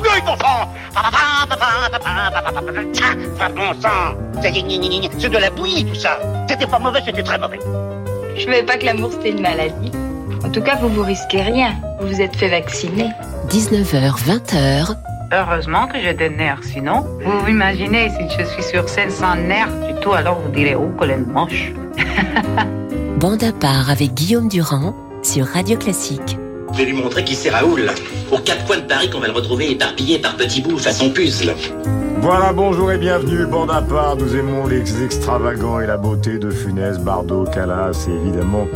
ton sang bon sang C'est de la bouillie, tout ça C'était pas mauvais, c'était très mauvais Je savais pas que l'amour, c'était une maladie. En tout cas, vous vous risquez rien. Vous vous êtes fait vacciner. 19h, 20h. Heureusement que j'ai des nerfs, sinon, vous vous imaginez si je suis sur scène sans nerfs du tout, alors vous direz, oh, est moche. Bande à part avec Guillaume Durand sur Radio Classique. Je vais lui montrer qui c'est Raoul. Aux quatre coins de Paris qu'on va le retrouver éparpillé par petits bouts façon puzzle. Voilà, bonjour et bienvenue, bande à part. Nous aimons les extravagants et la beauté de Funès, Bardot, Calas et évidemment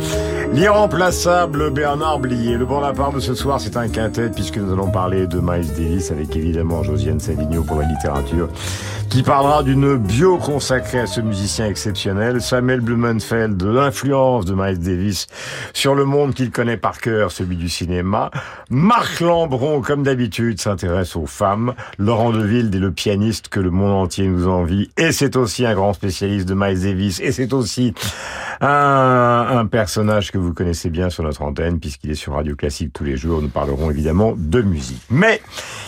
l'irremplaçable Bernard Blier. Le bande à part de ce soir, c'est un quintet puisque nous allons parler de Miles Davis avec évidemment Josiane Savigno pour la littérature qui parlera d'une bio consacrée à ce musicien exceptionnel, Samuel Blumenfeld, de l'influence de Miles Davis sur le monde qu'il connaît par cœur, celui du cinéma. Marc Lambron, comme d'habitude, s'intéresse aux femmes. Laurent Deville est le pianiste que le monde entier nous envie, et c'est aussi un grand spécialiste de Miles Davis, et c'est aussi un, un personnage que vous connaissez bien sur notre antenne, puisqu'il est sur Radio Classique tous les jours. Nous parlerons évidemment de musique. Mais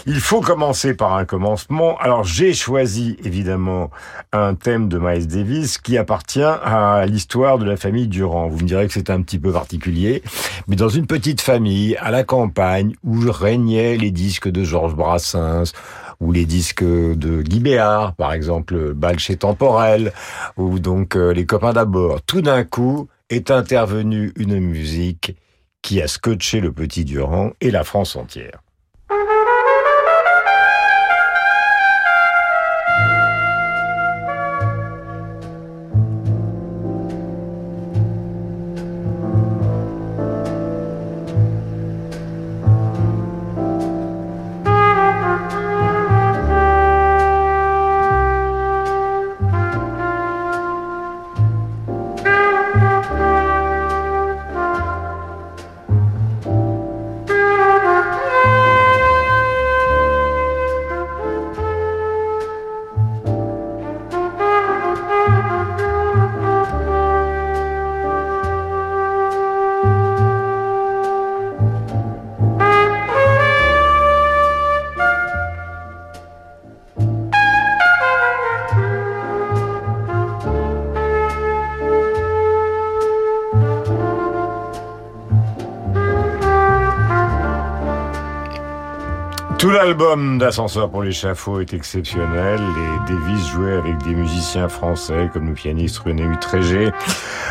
il faut commencer par un commencement. Alors j'ai choisi évidemment un thème de Miles Davis qui appartient à l'histoire de la famille Durand. Vous me direz que c'est un petit peu particulier, mais dans une petite famille à la campagne où régnaient les disques de Georges Brassens, ou les disques de Guy Béard, par exemple, Balché Temporel, ou donc euh, Les Copains d'abord. Tout d'un coup est intervenue une musique qui a scotché le petit Durand et la France entière. L'album d'Ascenseur pour l'échafaud est exceptionnel et Davis jouait avec des musiciens français comme le pianiste René Utrégé,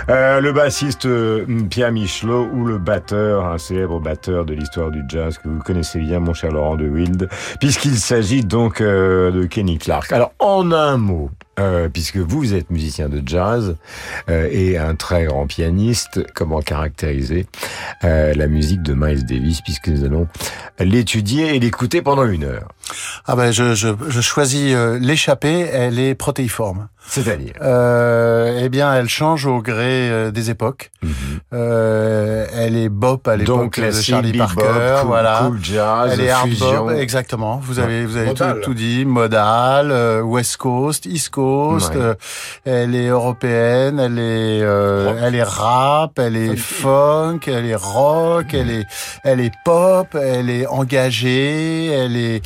euh, le bassiste euh, Pierre Michelot ou le batteur, un célèbre batteur de l'histoire du jazz que vous connaissez bien, mon cher Laurent de Wild, puisqu'il s'agit donc euh, de Kenny Clark. Alors, en un mot, euh, puisque vous êtes musicien de jazz euh, et un très grand pianiste, comment caractériser euh, la musique de Miles Davis, puisque nous allons l'étudier et l'écouter pendant une heure. Ah ben je, je, je choisis euh, l'échappée, elle est protéiforme. C'est-à-dire euh, Eh bien, elle change au gré euh, des époques. Mhm. euh, elle est bop à l'époque de Charlie Parker, cool, voilà. cool jazz, elle est hard fusion. bop, exactement. Vous avez vous avez tout, tout dit, modal, euh, West Coast, East Coast. Ouais. elle est européenne, elle est euh, elle est rap, elle est funk, elle est rock, elle est elle est pop, elle est engagée, elle est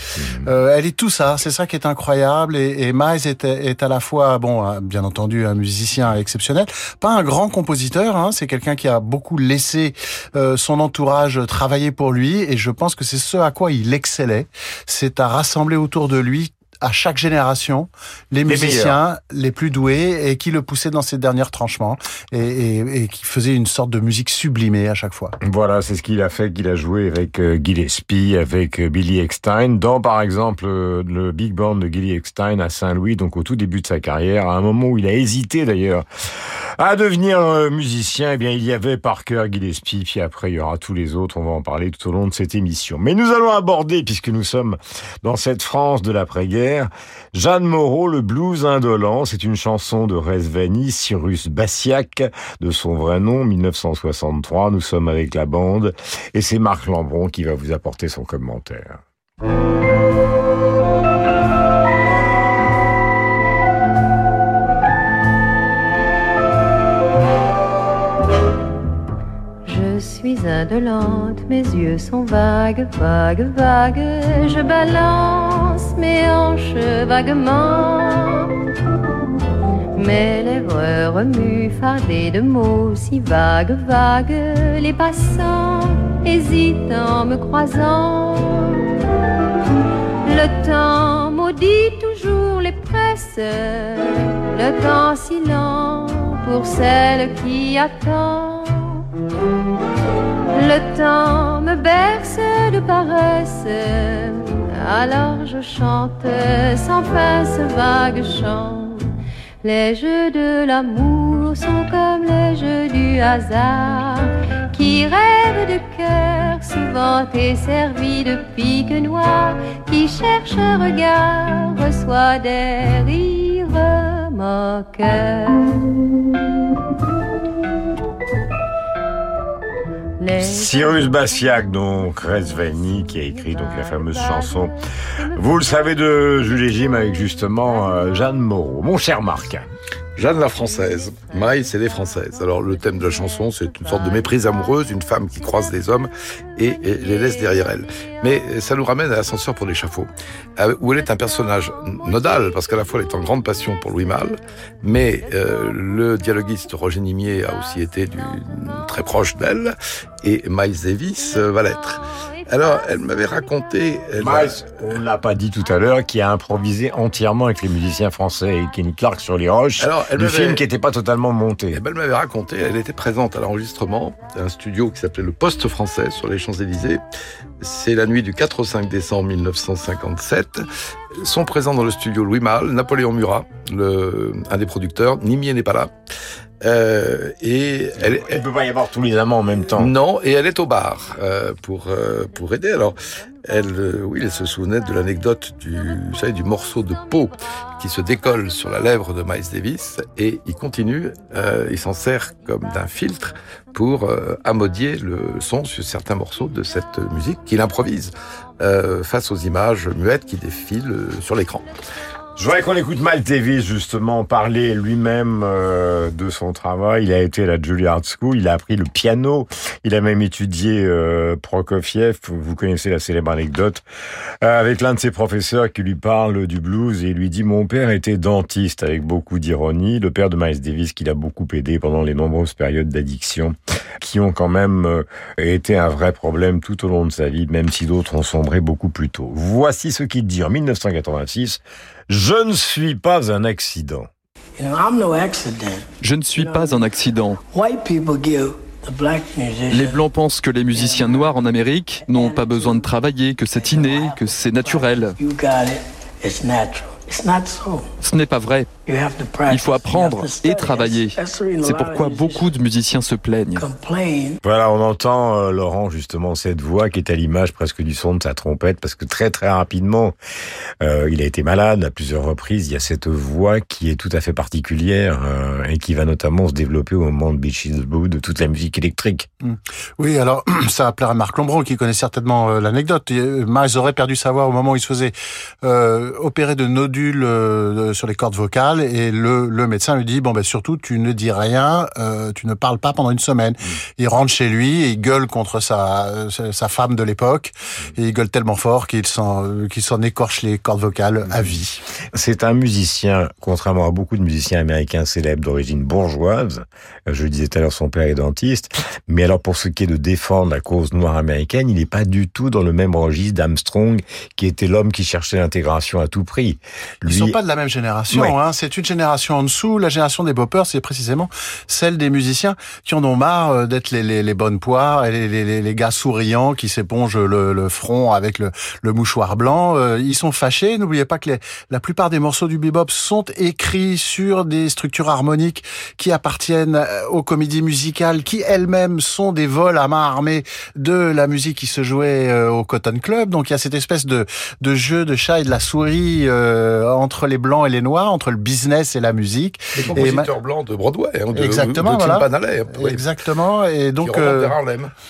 euh, elle est tout ça. C'est ça qui est incroyable. Et, et Miles est, est à la fois, bon, bien entendu, un musicien exceptionnel, pas un grand compositeur. Hein, c'est quelqu'un qui a beaucoup laissé euh, son entourage travailler pour lui. Et je pense que c'est ce à quoi il excellait. C'est à rassembler autour de lui à chaque génération les, musiciens les plus doués et qui le poussaient dans ses derniers tranchements et, et, et qui faisaient une sorte de musique sublimée à chaque fois. Voilà, c'est ce qu'il a fait, qu'il a joué avec euh, Gillespie, avec euh, Billy Eckstein, dans par exemple euh, le big band de Gilly Eckstein à Saint-Louis, donc au tout début de sa carrière, à un moment où il a hésité d'ailleurs à devenir euh, musicien, eh bien il y avait Parker, Gillespie, puis après il y aura tous les autres, on va en parler tout au long de cette émission. Mais nous allons aborder, puisque nous sommes dans cette France de l'après-guerre, Jeanne Moreau, le blues indolent, c'est une chanson de Rezvani, Cyrus Bassiac, de son vrai nom, 1963, nous sommes avec la bande, et c'est Marc Lambron qui va vous apporter son commentaire. Suis indolente, mes yeux sont vagues, vagues, vagues. Je balance mes hanches vaguement. Mes lèvres remuent fardées de mots si vagues, vagues. Les passants hésitent en me croisant. Le temps maudit toujours les presses, le temps silent pour celle qui attend. Le temps me berce de paresse, alors je chante sans fin ce vague chant. Les jeux de l'amour sont comme les jeux du hasard, qui rêvent de cœur, souvent est servi de pique noire, qui cherche un regard, reçoit des rires moqueurs. Cyrus Bassiac, donc Resveni, qui a écrit donc la fameuse chanson. Vous le savez de Jules Jim avec justement euh, Jeanne Moreau. Mon cher Marc. Jeanne la française, Maï c'est les françaises. Alors le thème de la chanson c'est une sorte de méprise amoureuse, une femme qui croise des hommes et, les laisse derrière elle. Mais ça nous ramène à l'ascenseur pour l'échafaud, euh, où elle est un personnage nodal parce qu'à la fois elle est en grande passion pour Louis Malle, mais euh, le dialoguiste Roger Nimier a aussi été du, très proche d'elle et Miles Davis euh, va l'être. Alors, elle m'avait raconté... Elle on ne l'a pas dit tout à l'heure, qui a improvisé entièrement avec les musiciens français et Kenny Clark sur les roches, Alors, elle du film qui n'était pas totalement monté. Eh ben, elle m'avait raconté, elle était présente à l'enregistrement d'un studio qui s'appelait le Poste français sur les Champs-Élysées. C'est la nuit du 4 au 5 décembre 1957. Sont présents dans le studio Louis Malle, Napoléon Murat, le, un des producteurs, Nimier n'est pas là. Euh, et elle, il ne peut pas y avoir tous les amants en même temps. Non, et elle est au bar euh, pour euh, pour aider. Alors, elle, euh, oui, elle se souvenait de l'anecdote du, vous savez, du morceau de peau qui se décolle sur la lèvre de Miles Davis et il continue, euh, il s'en sert comme d'un filtre pour euh, amodier le son sur certains morceaux de cette musique qu'il improvise face aux images muettes qui défilent sur l'écran. Je voudrais qu'on écoute Maltese justement parler lui-même euh, de son travail. Il a été à la Juilliard School, il a appris le piano, il a même étudié euh, Prokofiev. Vous connaissez la célèbre anecdote euh, avec l'un de ses professeurs qui lui parle du blues et lui dit mon père était dentiste avec beaucoup d'ironie, le père de Miles Davis qui l'a beaucoup aidé pendant les nombreuses périodes d'addiction qui ont quand même été un vrai problème tout au long de sa vie, même si d'autres ont sombré beaucoup plus tôt. Voici ce qu'il dit en 1986. Je ne suis pas un accident. Je ne suis pas un accident. Les Blancs pensent que les musiciens noirs en Amérique n'ont pas besoin de travailler, que c'est inné, que c'est naturel. Ce n'est pas vrai. Il faut apprendre et travailler. C'est pourquoi beaucoup de musiciens se plaignent. Voilà, on entend euh, Laurent justement cette voix qui est à l'image presque du son de sa trompette parce que très très rapidement, euh, il a été malade à plusieurs reprises. Il y a cette voix qui est tout à fait particulière euh, et qui va notamment se développer au moment de Beaches Blue, de toute la musique électrique. Hmm. Oui, alors ça va plaire à Marc Lombron qui connaît certainement l'anecdote. Miles aurait perdu sa voix au moment où il se faisait opérer de nodules sur les cordes vocales et le, le médecin lui dit bon ben surtout tu ne dis rien, euh, tu ne parles pas pendant une semaine. Mm. Il rentre chez lui et il gueule contre sa sa femme de l'époque mm. et il gueule tellement fort qu'il s'en qu'il s'en écorche les cordes vocales à vie. C'est un musicien, contrairement à beaucoup de musiciens américains célèbres d'origine bourgeoise. Je disais tout à l'heure, son père est dentiste. Mais alors pour ce qui est de défendre la cause noire américaine, il n'est pas du tout dans le même registre d'Armstrong, qui était l'homme qui cherchait l'intégration à tout prix. Lui... Ils sont pas de la même génération. Hein, c'est une génération en dessous. La génération des boppers, c'est précisément celle des musiciens qui en ont marre euh, d'être les, les, les, bonnes poires et les, les, les gars souriants qui s'épongent le, le, front avec le, le, mouchoir blanc. Euh, ils sont fâchés. N'oubliez pas que la plupart des morceaux du bebop sont écrits sur des structures harmoniques qui appartiennent euh, aux comédies musicales, qui elles-mêmes sont des vols à main armée de la musique qui se jouait au Cotton Club. Donc il y a cette espèce de, de jeu de chat et de la souris euh, entre les blancs et les noirs, entre le business et la musique. Les compositeurs blancs de Broadway, hein, de, Exactement, de Tim voilà. Exactement. Et donc, euh.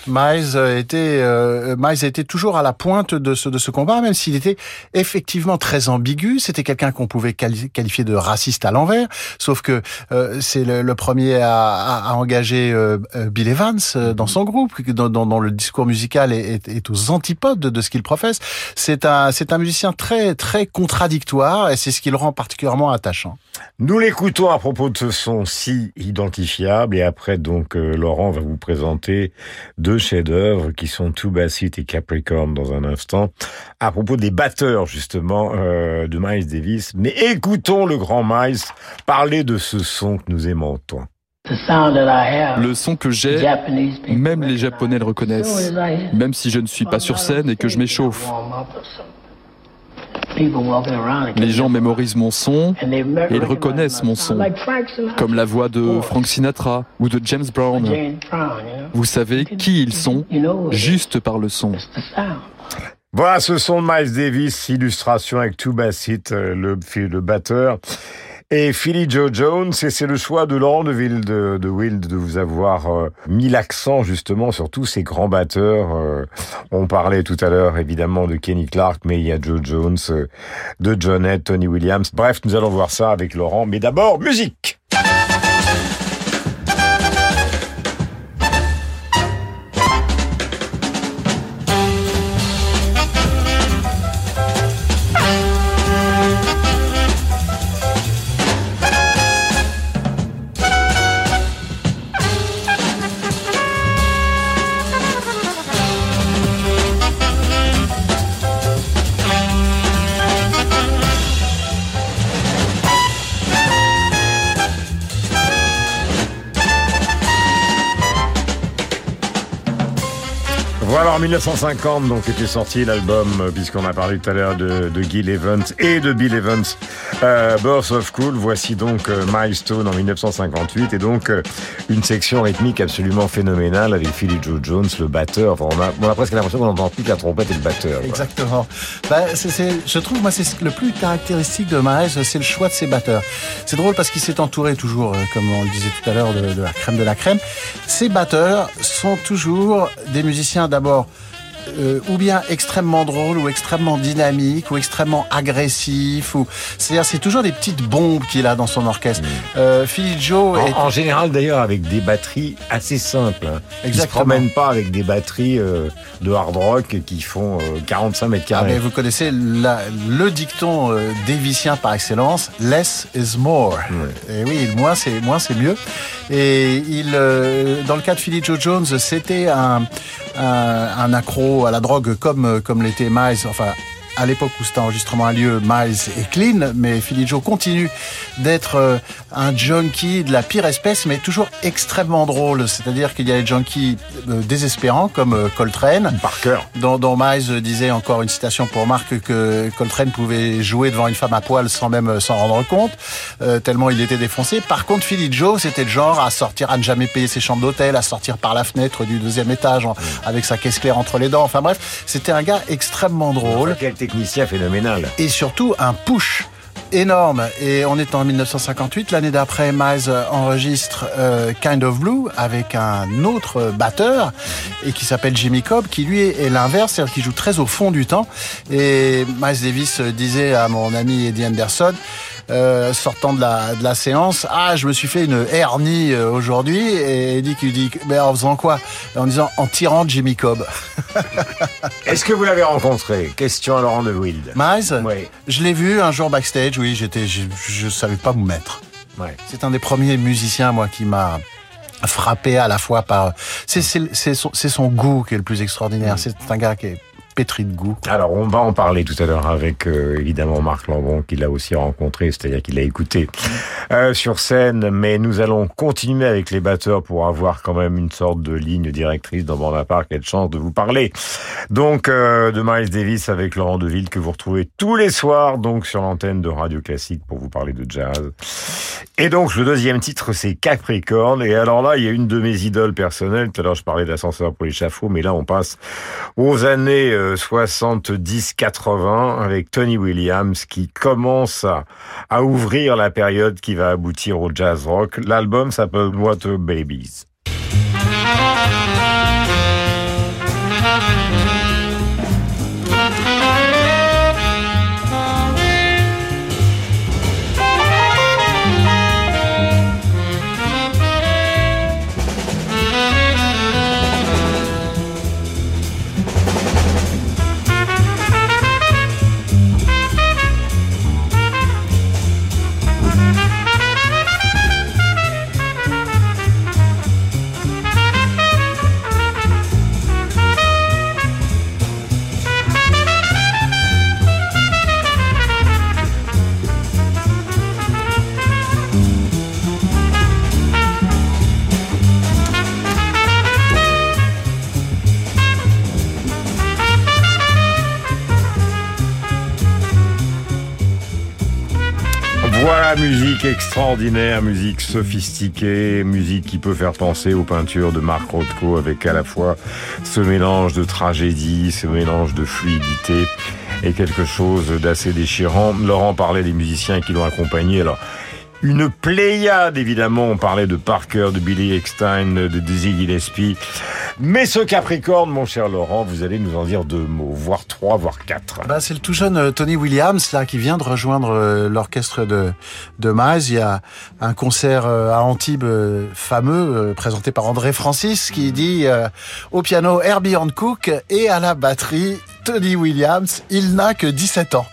Miles était, euh, Miles était toujours à la pointe de ce, de ce combat, même s'il était effectivement très ambigu. C'était quelqu'un qu'on pouvait quali- qualifier de raciste à l'envers, sauf que euh, c'est le, le premier à, à, à engager euh, euh, Bill Evans euh, dans son groupe, dont le discours musical est, est, est aux antipodes de, de ce qu'il professe. C'est un, c'est un musicien très, très contradictoire, et c'est ce qui le rend particulièrement attachant. Nous l'écoutons à propos de ce son si identifiable et après donc euh, Laurent va vous présenter deux chefs-d'œuvre qui sont Bassett et Capricorn dans un instant à propos des batteurs justement euh, de Miles Davis. Mais écoutons le grand Miles parler de ce son que nous aimons tant. Le son que j'ai, même les Japonais le reconnaissent, même si je ne suis pas sur scène et que je m'échauffe. Les gens mémorisent mon son et ils reconnaissent mon son, comme la voix de Frank Sinatra ou de James Brown. Vous savez qui ils sont juste par le son. Voilà ce son de Miles Davis, illustration avec Two Bassett, euh, le, le batteur. Et Philly Joe Jones, et c'est le choix de Laurent de de, Wild de vous avoir euh, mis l'accent justement sur tous ces grands batteurs. Euh, on parlait tout à l'heure évidemment de Kenny Clark, mais il y a Joe Jones, euh, de Johnette, Tony Williams. Bref, nous allons voir ça avec Laurent. Mais d'abord, musique 1950, donc, était sorti l'album, euh, puisqu'on a parlé tout à l'heure de, de Gil Evans et de Bill Evans, euh, Birth of Cool. Voici donc euh, Milestone en 1958, et donc euh, une section rythmique absolument phénoménale avec Philly Joe Jones, le batteur. Enfin, on, a, presque l'impression qu'on n'entend plus que la trompette et le batteur. Exactement. Bah, je trouve, moi, c'est le plus caractéristique de Miles, c'est le choix de ses batteurs. C'est drôle parce qu'il s'est entouré toujours, comme on le disait tout à l'heure, de, de la crème de la crème. Ses batteurs sont toujours des musiciens d'abord euh, ou bien extrêmement drôles, ou extrêmement dynamiques, ou extrêmement agressifs, ou c'est-à-dire c'est toujours des petites bombes qu'il a dans son orchestre. Euh, Philly Joe En, est en général, d'ailleurs, avec des batteries assez simples. Hein. Ils se Exactement. promènent pas avec des batteries euh, de hard rock qui font euh, 45 mètres Ah, carrés. mais vous connaissez la- le dicton dévicien par excellence, less is more. Et oui, moins c'est moins c'est mieux. Et il, dans le cas de Philly Joe Jones, c'était un, un, accro à la drogue comme comme l'était Miles. Enfin. À l'époque où cet enregistrement a lieu, Miles est clean, mais Philly Joe continue d'être euh, un junkie de la pire espèce, mais toujours extrêmement drôle. C'est-à-dire qu'il y a des junkies euh, désespérants comme euh, Coltrane, Parker. dont, dont Miles disait encore une citation pour Marc que Coltrane pouvait jouer devant une femme à poil sans même s'en rendre compte, euh, tellement il était défoncé. Par contre, Philly Joe, c'était le genre à sortir, à ne jamais payer ses chambres d'hôtel, à sortir par la fenêtre du deuxième étage en- avec sa caisse claire entre les dents. Enfin bref, c'était un gars extrêmement drôle et surtout un push énorme. Et on est en 1958. L'année d'après, Miles enregistre euh, Kind of Blue avec un autre batteur qui s'appelle Jimmy Cobb, qui lui est, est l'inverse, c'est-à-dire qu'il joue très au fond du temps. Et Miles Davis disait à mon ami Eddie Anderson, euh, sortant de la, de la séance, ah, je me suis fait une hernie euh, aujourd'hui. Et Eddie qui lui dit, mais en faisant quoi? En disant, en tirant Jimmy Cobb. Est-ce que vous l'avez rencontré? Question à Laurent de Wild. Miles, Oui. je l'ai vu un jour backstage, oui, j'étais, je, je savais pas où me mettre. Ouais. C'est un des premiers musiciens, moi, qui m'a frappé à la fois par. C'est c'est c'est son, c'est son goût qui est le plus extraordinaire. C'est un gars qui est de goût. Alors, on va en parler tout à l'heure avec euh, évidemment Marc Lambron, qu'il a aussi rencontré, c'est-à-dire qu'il a écouté euh, sur scène. Mais nous allons continuer avec les batteurs pour avoir quand même une sorte de ligne directrice dans Bande à part. Quelle chance de vous parler. Donc, euh, de Miles Davis avec Laurent Deville que vous retrouvez tous les soirs donc sur l'antenne de Radio Classique pour vous parler de jazz. Et donc, le deuxième titre, c'est Capricorne. Et alors là, il y a une de mes idoles personnelles. Tout à l'heure, je parlais d'ascenseur pour l'échafaud, mais là, on passe aux années 70-80 avec Tony Williams qui commence à, ouvrir la période qui va aboutir au jazz rock. L'album s'appelle Water Babies. Extraordinaire, musique sophistiquée, musique qui peut faire penser aux peintures de Marc Rothko avec à la fois ce mélange de tragédie, ce mélange de fluidité et quelque chose d'assez déchirant. Laurent parlait des musiciens qui l'ont accompagné. Alors, une pléiade, évidemment. On parlait de Parker, de Billy Eckstein, de Dizzy Gillespie. Mais ce Capricorne, mon cher Laurent, vous allez nous en dire deux mots, voire trois, voire quatre. Bah, c'est le tout jeune euh, Tony Williams là qui vient de rejoindre euh, l'orchestre de de Miles. Il y a un concert euh, à Antibes fameux présenté par André Francis qui dit au piano Herbie Hancock et à la batterie Tony Williams. Il n'a que 17 ans.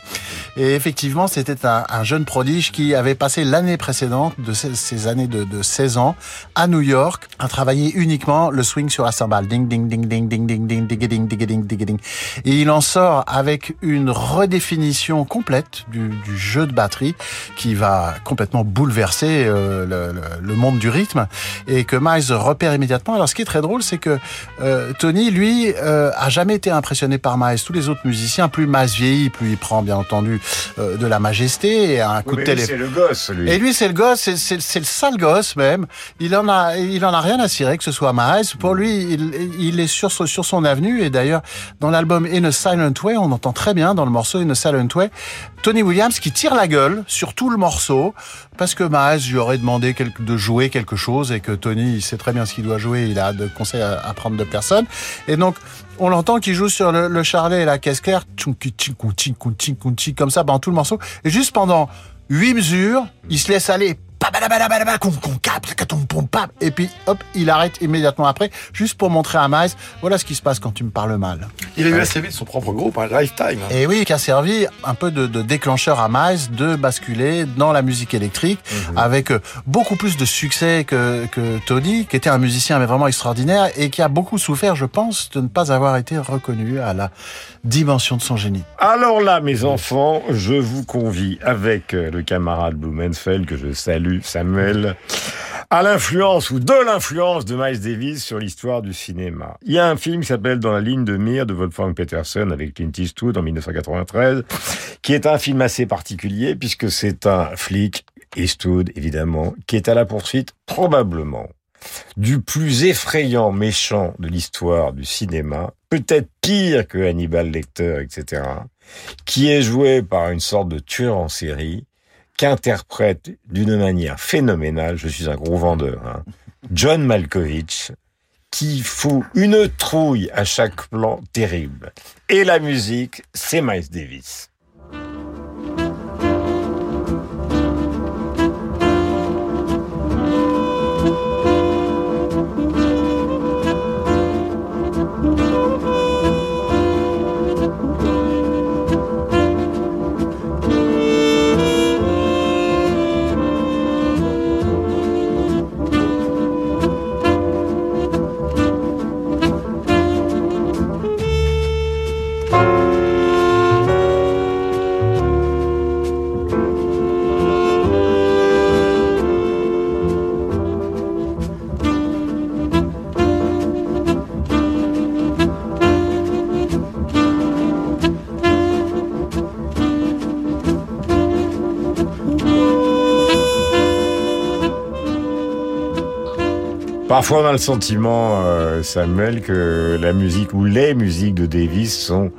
Et effectivement, c'était un, un, jeune prodige qui avait passé l'année précédente de ces, années de, de, 16 ans à New York à travailler uniquement le swing sur la cymbale. Ding, ding, ding, ding, ding, ding, ding, ding, ding, ding, ding, ding, ding. Et il en sort avec une redéfinition complète du, du jeu de batterie qui va complètement bouleverser euh, le, le, le, monde du rythme et que Miles repère immédiatement. Alors, ce qui est très drôle, c'est que euh, Tony, lui, euh, a jamais été impressionné par Miles. Tous les autres musiciens, plus Miles vieillit, plus il prend, bien entendu, euh, de la majesté et un coup oui, de téléphone. C'est le gosse, lui. Et lui, c'est le gosse, c'est le sale gosse même. Il en a, il en a rien à cirer que ce soit Miles. Pour lui, il, il est sur, sur son avenue. Et d'ailleurs, dans l'album In a Silent Way, on entend très bien dans le morceau In a Silent Way, Tony Williams qui tire la gueule sur tout le morceau parce que Miles lui aurait demandé de jouer quelque chose et que Tony, il sait très bien ce qu'il doit jouer. Il a de conseils à, à prendre de personne. Et donc, on l'entend qui joue sur le, le charlet et la caisse claire, comme ça, dans tout le morceau. Et juste pendant huit mesures, il se laisse aller. Et puis, hop, il arrête immédiatement après, juste pour montrer à Miles, voilà ce qui se passe quand tu me parles mal. Il a eu assez vite son propre groupe, un Lifetime. Et oui, qui a servi un peu de, de déclencheur à Miles de basculer dans la musique électrique, mmh. avec beaucoup plus de succès que, que Tony, qui était un musicien mais vraiment extraordinaire et qui a beaucoup souffert, je pense, de ne pas avoir été reconnu à la dimension de son génie. Alors là, mes enfants, je vous convie avec le camarade Blumenfeld que je salue, Samuel, à l'influence ou de l'influence de Miles Davis sur l'histoire du cinéma. Il y a un film qui s'appelle Dans la ligne de mire de Wolfgang Petersen avec Clint Eastwood en 1993, qui est un film assez particulier puisque c'est un flic, Eastwood évidemment, qui est à la poursuite probablement du plus effrayant méchant de l'histoire du cinéma, peut-être pire que Hannibal Lecter, etc., qui est joué par une sorte de tueur en série, qu'interprète d'une manière phénoménale, je suis un gros vendeur, hein, John Malkovich, qui fout une trouille à chaque plan terrible. Et la musique, c'est Miles Davis. Parfois, on a le sentiment, euh, Samuel, que la musique ou les musiques de Davis sont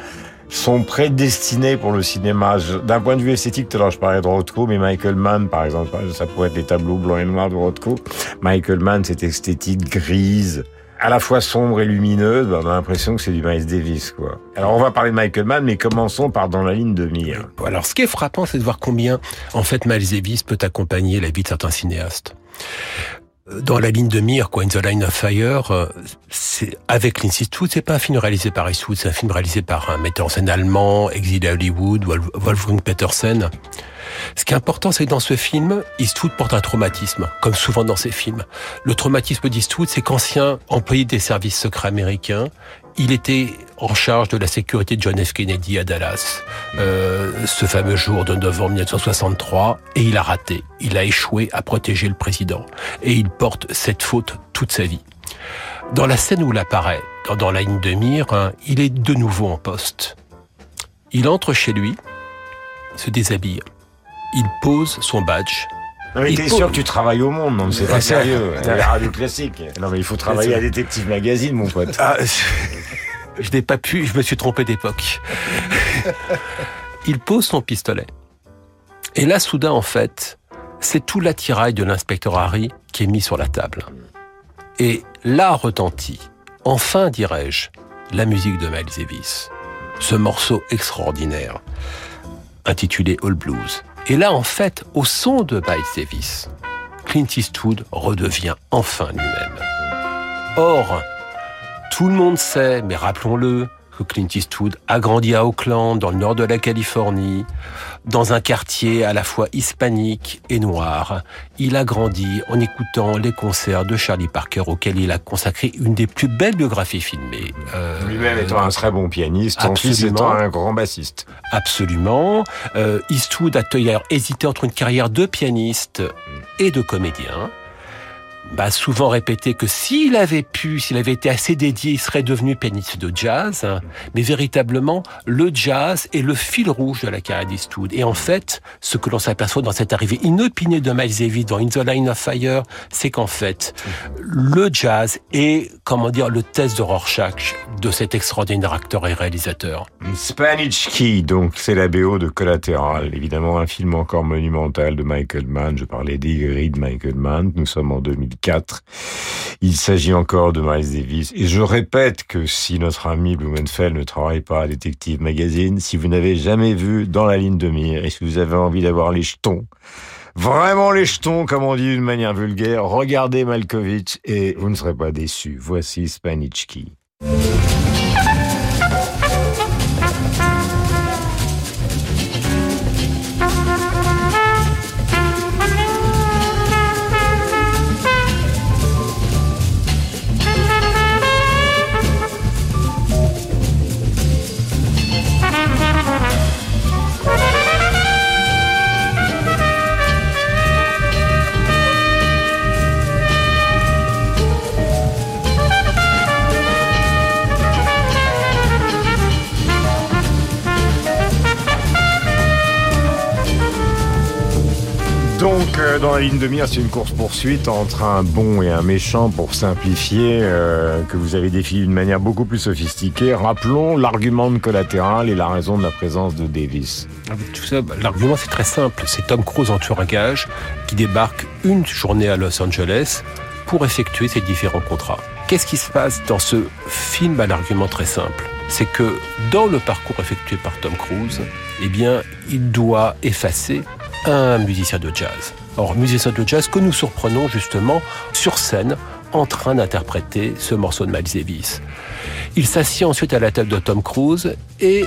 sont prédestinées pour le cinéma. D'un point de vue esthétique, tout à l'heure je parlais de Rothko, mais Michael Mann, par exemple, ça pourrait être les tableaux blancs et noirs de Rothko. Michael Mann, cette esthétique grise, à la fois sombre et lumineuse, ben, on a l'impression que c'est du Miles Davis, quoi. Alors on va parler de Michael Mann, mais commençons par Dans la ligne de mire. Alors ce qui est frappant, c'est de voir combien, en fait, Miles Davis peut accompagner la vie de certains cinéastes dans la ligne de mire, quoi, In the Line of Fire, euh, c'est avec Clint Eastwood, c'est pas un film réalisé par Eastwood, c'est un film réalisé par un metteur en scène allemand, exilé à Hollywood, Wolfgang Petersen. Ce qui est important, c'est que dans ce film, Eastwood porte un traumatisme, comme souvent dans ses films. Le traumatisme d'Eastwood, c'est qu'ancien employé des services secrets américains, il était en charge de la sécurité de John F. Kennedy à Dallas, euh, ce fameux jour de novembre 1963, et il a raté. Il a échoué à protéger le président. Et il porte cette faute toute sa vie. Dans la scène où il apparaît, dans, la ligne de mire, hein, il est de nouveau en poste. Il entre chez lui, se déshabille, il pose son badge, non, mais t'es sûr que tu travailles au monde, non, c'est pas sérieux. La radio classique. Non, mais il faut travailler à Détective Magazine, mon pote. Ah, je n'ai pas pu, je me suis trompé d'époque. il pose son pistolet. Et là, soudain, en fait, c'est tout l'attirail de l'inspecteur Harry qui est mis sur la table. Et là retentit, enfin dirais-je, la musique de Miles Davis. Ce morceau extraordinaire, intitulé All Blues. Et là, en fait, au son de Miles Davis, Clint Eastwood redevient enfin lui-même. Or, tout le monde sait, mais rappelons-le, que Clint Eastwood a grandi à Oakland, dans le nord de la Californie, dans un quartier à la fois hispanique et noir. Il a grandi en écoutant les concerts de Charlie Parker auxquels il a consacré une des plus belles biographies filmées. Euh, Lui-même étant un très bon pianiste, son fils étant un grand bassiste. Absolument. Euh, Eastwood a d'ailleurs hésité entre une carrière de pianiste et de comédien bah, souvent répété que s'il avait pu, s'il avait été assez dédié, il serait devenu pianiste de jazz. Mais véritablement, le jazz est le fil rouge de la carrière d'Eastwood. Et en fait, ce que l'on s'aperçoit dans cette arrivée inopinée de Miles Davis dans In the Line of Fire, c'est qu'en fait, le jazz est, comment dire, le test de Rorschach de cet extraordinaire acteur et réalisateur. Spanish Key, donc c'est la BO de Collateral. Évidemment, un film encore monumental de Michael Mann. Je parlais des grilles de Michael Mann. Nous sommes en 2000 il s'agit encore de Miles Davis. Et je répète que si notre ami Blumenfeld ne travaille pas à Detective Magazine, si vous n'avez jamais vu Dans la ligne de mire et si vous avez envie d'avoir les jetons, vraiment les jetons, comme on dit d'une manière vulgaire, regardez Malkovich et vous ne serez pas déçus. Voici Spanichki. La ligne de mire, c'est une course-poursuite entre un bon et un méchant, pour simplifier, euh, que vous avez défini d'une manière beaucoup plus sophistiquée. Rappelons l'argument de collatéral et la raison de la présence de Davis. Ah, bah, l'argument c'est très simple. C'est Tom Cruise en tueur à gage qui débarque une journée à Los Angeles pour effectuer ses différents contrats. Qu'est-ce qui se passe dans ce film à l'argument très simple? C'est que dans le parcours effectué par Tom Cruise, eh bien, il doit effacer un musicien de jazz. Or, musicien de jazz que nous surprenons justement sur scène en train d'interpréter ce morceau de Miles Davis. Il s'assied ensuite à la table de Tom Cruise et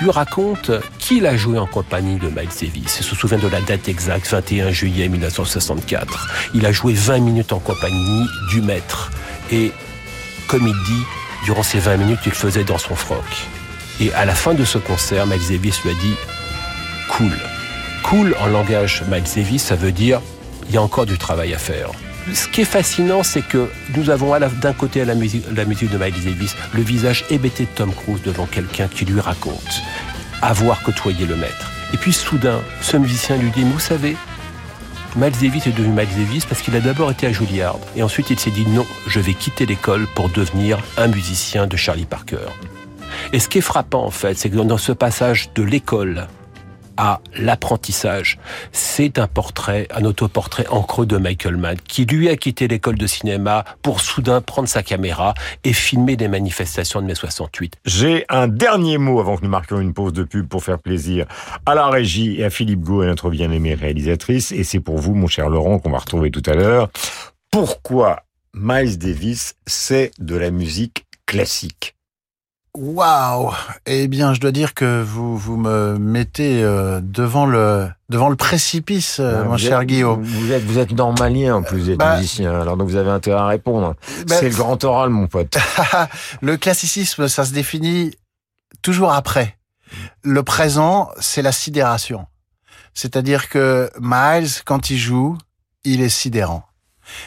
lui raconte qu'il a joué en compagnie de Miles Davis. Il se souvient de la date exacte, 21 juillet 1964. Il a joué 20 minutes en compagnie du maître. Et comme il dit, durant ces 20 minutes, il faisait dans son froc. Et à la fin de ce concert, Miles Davis lui a dit « Cool ». Cool en langage Miles Davis, ça veut dire il y a encore du travail à faire. Ce qui est fascinant, c'est que nous avons d'un côté la musique, la musique de Miles Davis, le visage hébété de Tom Cruise devant quelqu'un qui lui raconte avoir côtoyé le maître. Et puis soudain, ce musicien lui dit, vous savez, Miles Davis est devenu Miles Davis parce qu'il a d'abord été à Juilliard. Et ensuite, il s'est dit non, je vais quitter l'école pour devenir un musicien de Charlie Parker. Et ce qui est frappant, en fait, c'est que dans ce passage de l'école à l'apprentissage. C'est un portrait, un autoportrait en creux de Michael Mann, qui lui a quitté l'école de cinéma pour soudain prendre sa caméra et filmer des manifestations de mai 68. J'ai un dernier mot avant que nous marquions une pause de pub pour faire plaisir à la régie et à Philippe Gau, notre bien-aimée réalisatrice. Et c'est pour vous, mon cher Laurent, qu'on va retrouver tout à l'heure. Pourquoi Miles Davis, c'est de la musique classique? Waouh Eh bien, je dois dire que vous vous me mettez euh, devant le devant le précipice, euh, mon cher Guillaume. Vous êtes vous êtes normalien en plus, vous êtes bah, musicien, alors donc vous avez intérêt à répondre. Bah, C'est le grand oral, mon pote. le classicisme, ça se définit toujours après. Le présent, c'est la sidération. C'est-à-dire que Miles, quand il joue, il est sidérant.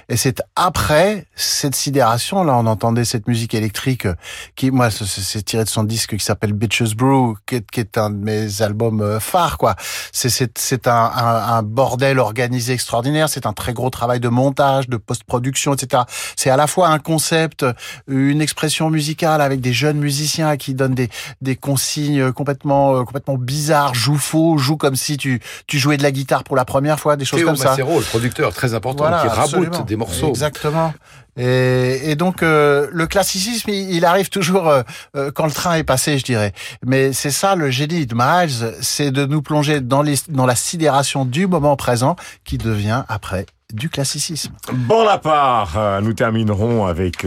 Et c'est après cette sidération, là, on entendait cette musique électrique euh, qui, moi, c'est tiré de son disque qui s'appelle Bitches Brew, qui est, qui est, un de mes albums euh, phares, quoi. C'est c'est un, un, un, bordel organisé extraordinaire. C'est un très gros travail de montage, de post-production, etc. C'est à la fois un concept, une expression musicale avec des jeunes musiciens qui donnent des, des consignes complètement, euh, complètement bizarres, joue faux, joue comme si tu, tu jouais de la guitare pour la première fois, des choses comme ça. le producteur très important, qui raboute des morceaux. Exactement. Et, et donc euh, le classicisme, il, arrive toujours euh, euh, quand le train est passé, je dirais. Mais c'est ça le génie de Miles, c'est de nous plonger dans, les, dans la sidération du moment présent qui devient après du classicisme. Bon la part, nous terminerons avec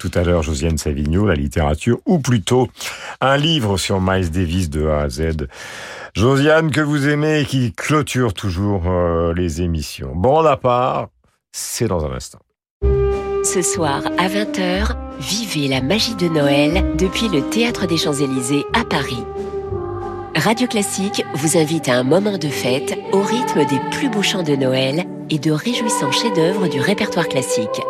tout à l'heure Josiane Savigno, la littérature, ou plutôt un livre sur Miles Davis de A à Z. Josiane que vous aimez et qui clôture toujours les émissions. Bon la part, c'est dans un instant. Ce soir à 20h, vivez la magie de Noël depuis le Théâtre des Champs-Élysées à Paris. Radio Classique vous invite à un moment de fête au rythme des plus beaux chants de Noël et de réjouissants chefs-d'œuvre du répertoire classique.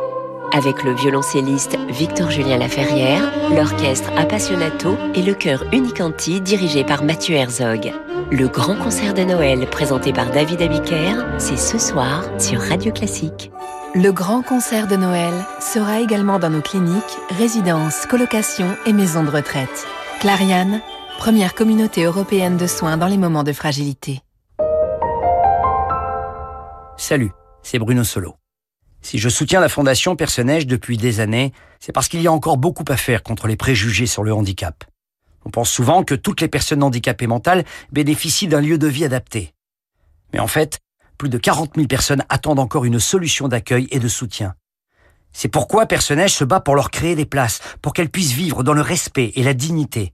Avec le violoncelliste Victor Julien Laferrière, l'orchestre Appassionato et le chœur Unicanti dirigé par Mathieu Herzog. Le grand concert de Noël présenté par David Abiker, c'est ce soir sur Radio Classique. Le grand concert de Noël sera également dans nos cliniques, résidences, colocations et maisons de retraite. Clariane, première communauté européenne de soins dans les moments de fragilité. Salut, c'est Bruno Solo. Si je soutiens la Fondation Personnage depuis des années, c'est parce qu'il y a encore beaucoup à faire contre les préjugés sur le handicap. On pense souvent que toutes les personnes handicapées mentales bénéficient d'un lieu de vie adapté. Mais en fait, plus de 40 000 personnes attendent encore une solution d'accueil et de soutien. C'est pourquoi Personnage se bat pour leur créer des places, pour qu'elles puissent vivre dans le respect et la dignité.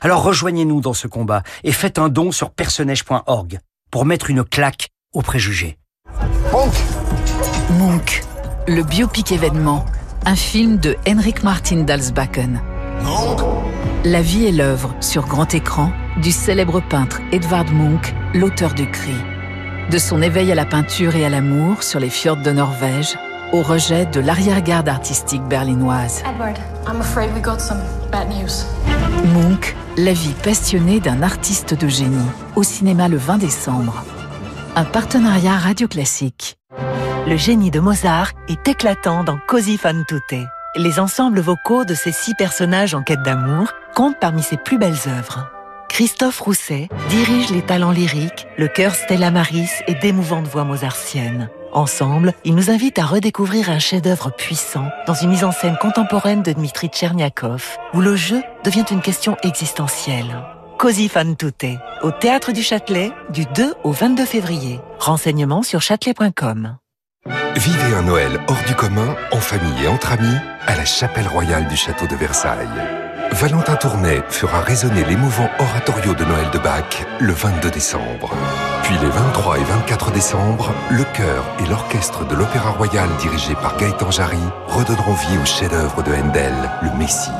Alors rejoignez-nous dans ce combat et faites un don sur personnage.org pour mettre une claque aux préjugés. Monk, le biopic événement, un film de Henrik Martin Dalsbakken. La vie et l'œuvre sur grand écran du célèbre peintre Edvard Munch, l'auteur du Cri. De son éveil à la peinture et à l'amour sur les fjords de Norvège, au rejet de l'arrière-garde artistique berlinoise. Edward, I'm afraid we got some bad news. Munch, la vie passionnée d'un artiste de génie, au cinéma le 20 décembre. Un partenariat radio classique. Le génie de Mozart est éclatant dans Così fan tutte. Les ensembles vocaux de ces six personnages en quête d'amour comptent parmi ses plus belles œuvres. Christophe Rousset dirige les talents lyriques, le chœur Stella Maris et d'émouvantes voix mozartiennes. Ensemble, ils nous invitent à redécouvrir un chef-d'œuvre puissant dans une mise en scène contemporaine de Dmitri Tcherniakov, où le jeu devient une question existentielle. Così fan tutte, au Théâtre du Châtelet, du 2 au 22 février. Renseignements sur châtelet.com. Vivez un Noël hors du commun, en famille et entre amis, à la chapelle royale du château de Versailles. Valentin Tournet fera résonner l'émouvant oratorio de Noël de Bach le 22 décembre. Puis les 23 et 24 décembre, le chœur et l'orchestre de l'Opéra Royal dirigé par Gaëtan Jarry redonneront vie au chef-d'œuvre de Handel, le Messie.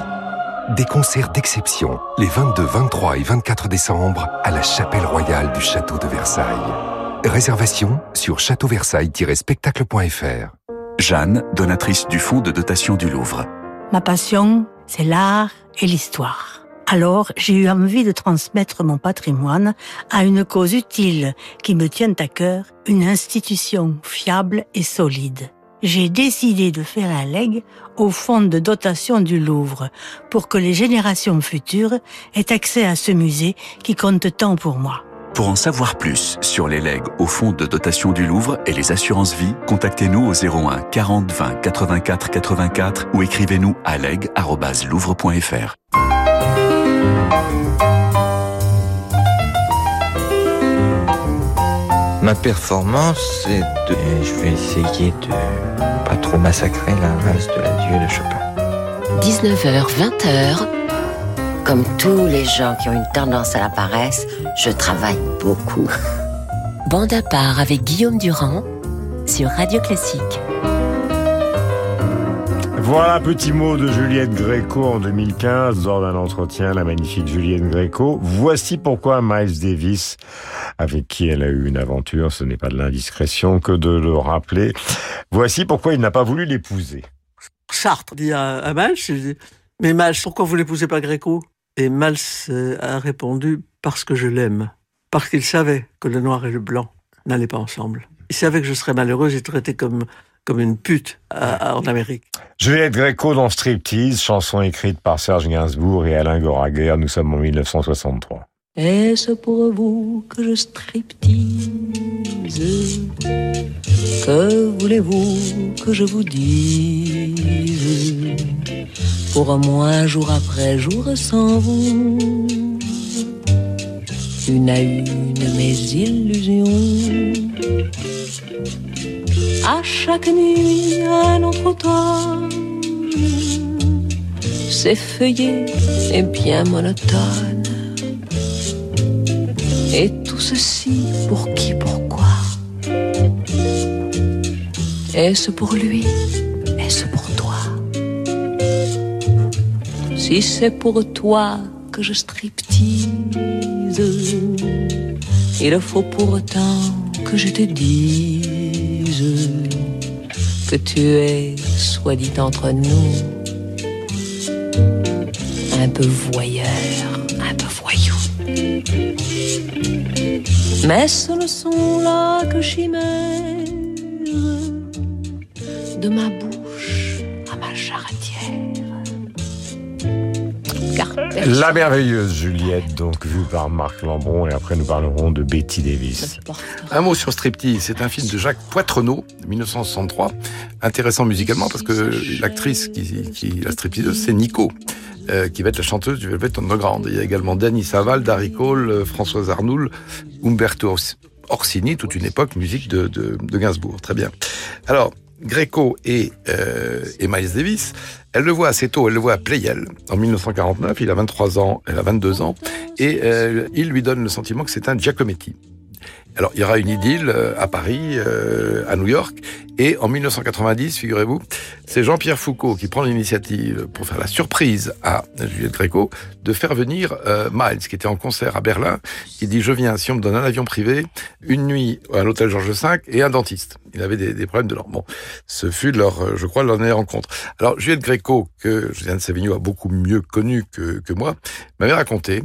Des concerts d'exception les 22, 23 et 24 décembre à la chapelle royale du château de Versailles. Réservation sur châteauversailles-spectacle.fr. Jeanne, donatrice du fonds de dotation du Louvre. Ma passion, c'est l'art et l'histoire. Alors, j'ai eu envie de transmettre mon patrimoine à une cause utile qui me tient à cœur, une institution fiable et solide. J'ai décidé de faire un leg au fonds de dotation du Louvre pour que les générations futures aient accès à ce musée qui compte tant pour moi. Pour en savoir plus sur les legs au fonds de dotation du Louvre et les assurances vie, contactez-nous au 01 40 20 84 84 ou écrivez-nous à leg.louvre.fr. Ma performance, c'est de... Je vais essayer de pas trop massacrer la race de l'adieu de Chopin. 19h, 20h. Comme tous les gens qui ont une tendance à la paresse, je travaille beaucoup. Bande à part avec Guillaume Durand sur Radio Classique. Voilà un petit mot de Juliette Gréco en 2015 lors d'un entretien, la magnifique Juliette Gréco. Voici pourquoi Miles Davis, avec qui elle a eu une aventure, ce n'est pas de l'indiscrétion que de le rappeler. Voici pourquoi il n'a pas voulu l'épouser. Sartre dit à, à Miles, mais Miles, pourquoi vous l'épousez pas Gréco? Et Miles euh, a répondu, parce que je l'aime. Parce qu'il savait que le noir et le blanc n'allaient pas ensemble. Il savait que je serais malheureuse et traité comme comme une pute à, en Amérique. Juliette Gréco dans Striptease, chanson écrite par Serge Gainsbourg et Alain Goraguer. Nous sommes en 1963. Est-ce pour vous que je striptease? Que voulez-vous que je vous dise? Pour moi, jour après jour sans vous, une à une mes illusions à chaque nuit un autre automne. C'est feuillé et bien monotone. Et tout ceci pour qui, pourquoi Est-ce pour lui? Est-ce pour toi? Si c'est pour toi que je striptease, il faut pourtant que je te dise que tu es, soit dit entre nous, un peu voyeur. Mais ce ne sont là que chimères de ma bouche à ma charretière. La merveilleuse Juliette, donc vue par Marc Lambron, et après nous parlerons de Betty Davis. Un mot sur Striptease, c'est un film de Jacques Poitrenaud, 1963, intéressant musicalement parce que l'actrice qui, qui la stripteaseuse, c'est Nico. Euh, qui va être la chanteuse du Velvet Underground. Il y a également Danny Saval, Darry Cole, euh, Françoise Arnoul, Umberto Orsini, toute une époque musique de, de, Gainsbourg. Très bien. Alors, Greco et, euh, et Miles Davis, elle le voit assez tôt, elle le voit à Playel en 1949, il a 23 ans, elle a 22 ans, et il lui donne le sentiment que c'est un Giacometti. Alors, il y aura une idylle euh, à Paris, euh, à New York, et en 1990, figurez-vous, c'est Jean-Pierre Foucault qui prend l'initiative pour faire la surprise à Juliette Gréco de faire venir euh, Miles, qui était en concert à Berlin, qui dit « Je viens, si on me donne un avion privé, une nuit à l'hôtel Georges V et un dentiste. » Il avait des, problèmes de l'ordre. Bon, ce fut leur, je crois, leur dernière rencontre. Alors, Juliette Gréco, que Julien de Savigno a beaucoup mieux connu que, que moi, m'avait raconté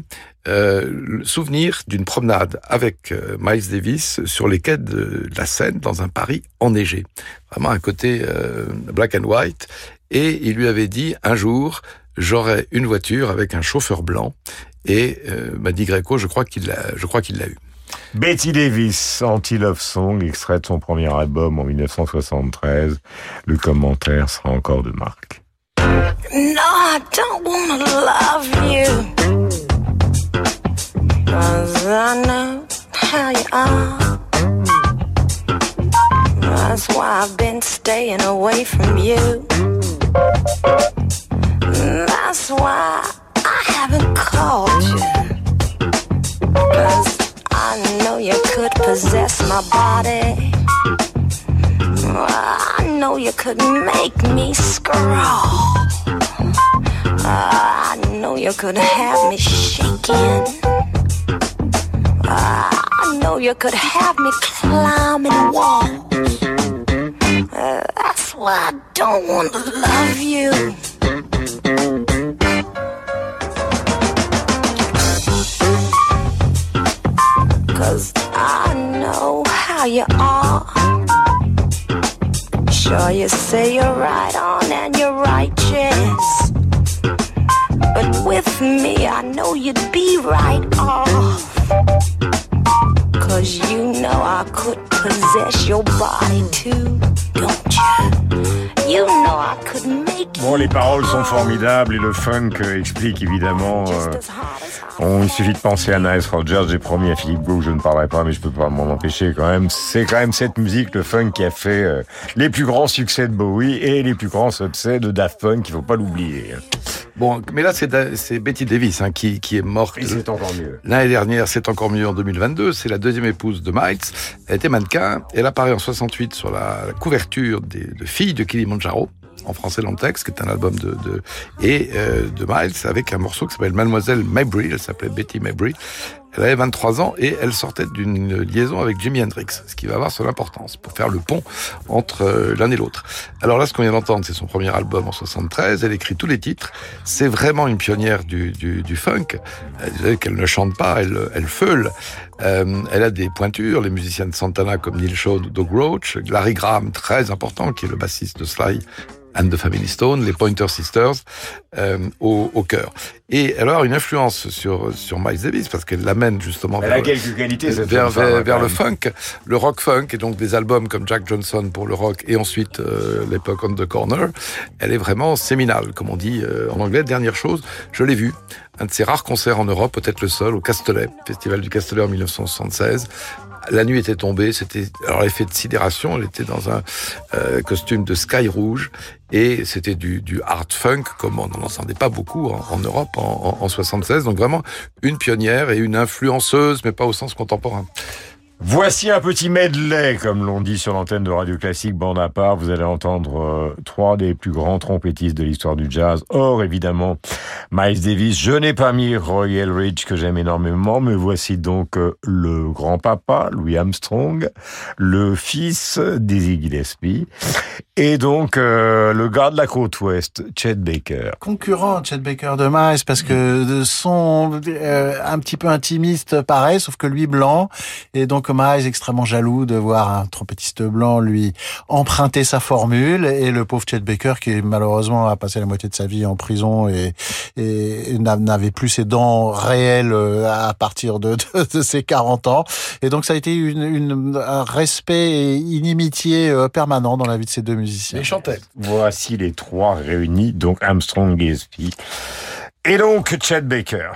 euh, le souvenir d'une promenade avec euh, Miles Davis sur les quais de la Seine dans un Paris enneigé. Vraiment un côté euh, black and white. Et il lui avait dit un jour, j'aurai une voiture avec un chauffeur blanc. Et euh, m'a dit Greco, je crois qu'il l'a, je crois qu'il l'a eu. Betty Davis, Anti-Love Song, extrait de son premier album en 1973. Le commentaire sera encore de Marc. No, I don't wanna love you. Cause I know how you are. That's why I've been staying away from you. That's why I haven't called could possess my body. I know you could make me scroll. I know you could have me shaking. I know you could have me climbing walls. That's why I don't want to love you. Cause know how you are. Sure, you say you're right on and you're righteous. But with me, I know you'd be right off. Cause you know I could possess your body too, don't you? You know I could make Bon, les paroles sont formidables et le funk explique évidemment. euh, on, il suffit de penser à Nice Rogers. J'ai promis à Philippe Gau que je ne parlerai pas, mais je peux pas m'en empêcher quand même. C'est quand même cette musique, le funk, qui a fait euh, les plus grands succès de Bowie et les plus grands succès de Daft Punk. Il faut pas l'oublier. Bon, mais là, c'est Betty Davis hein, qui, qui est morte. Et c'est encore mieux. L'année dernière, c'est encore mieux en 2022. C'est la deuxième épouse de Miles. Elle était mannequin. Elle apparaît en 68 sur la couverture des, de Filles de Kilimanjaro, en français dans le texte, qui est un album de, de et euh, de Miles avec un morceau qui s'appelle Mademoiselle Mabry. Elle s'appelait Betty Mabry. Elle avait 23 ans et elle sortait d'une liaison avec Jimi Hendrix, ce qui va avoir son importance pour faire le pont entre euh, l'un et l'autre. Alors là, ce qu'on vient d'entendre, c'est son premier album en 73. Elle écrit tous les titres. C'est vraiment une pionnière du, du, du funk. Elle qu'elle ne chante pas, elle, elle feule. Euh, elle a des pointures. Les musiciens de Santana comme Neil Shaw ou Doug Roach, Larry Graham, très important, qui est le bassiste de Sly and the Family Stone, les Pointer Sisters, euh, au, au cœur. Et elle a une influence sur sur Miles Davis parce qu'elle l'amène justement Elle vers, a quelques qualités, cette vers, femme, vers, vers quand le funk, le rock funk et donc des albums comme Jack Johnson pour le rock et ensuite euh, l'époque on the corner. Elle est vraiment séminale, comme on dit euh, en anglais. Dernière chose, je l'ai vu, un de ses rares concerts en Europe, peut-être le seul, au Castellet, Festival du Castellet en 1976. La nuit était tombée, c'était alors l'effet de sidération. Elle était dans un euh, costume de sky rouge et c'était du, du hard funk comme on n'en entendait pas beaucoup en, en Europe en, en, en 76. Donc vraiment une pionnière et une influenceuse, mais pas au sens contemporain. Voici un petit medley, comme l'on dit sur l'antenne de Radio Classique, bande à part. Vous allez entendre euh, trois des plus grands trompettistes de l'histoire du jazz. Or, évidemment, Miles Davis. Je n'ai pas mis Roy Eldridge, que j'aime énormément, mais voici donc euh, le grand-papa, Louis Armstrong, le fils d'Izzy Gillespie, et donc euh, le gars de la côte ouest, Chet Baker. concurrent Chet Baker de Miles parce que son un petit peu intimiste pareil sauf que lui blanc et donc Miles extrêmement jaloux de voir un trompettiste blanc lui emprunter sa formule et le pauvre Chet Baker qui malheureusement a passé la moitié de sa vie en prison et, et n'a- n'avait plus ses dents réelles euh, à partir de, de, de ses 40 ans et donc ça a été une, une- un respect et une inimitié euh, permanent dans la vie de ces deux musiciens. Il chantait. Voici les trois réunis, donc Armstrong, Gillespie, et donc Chet Baker.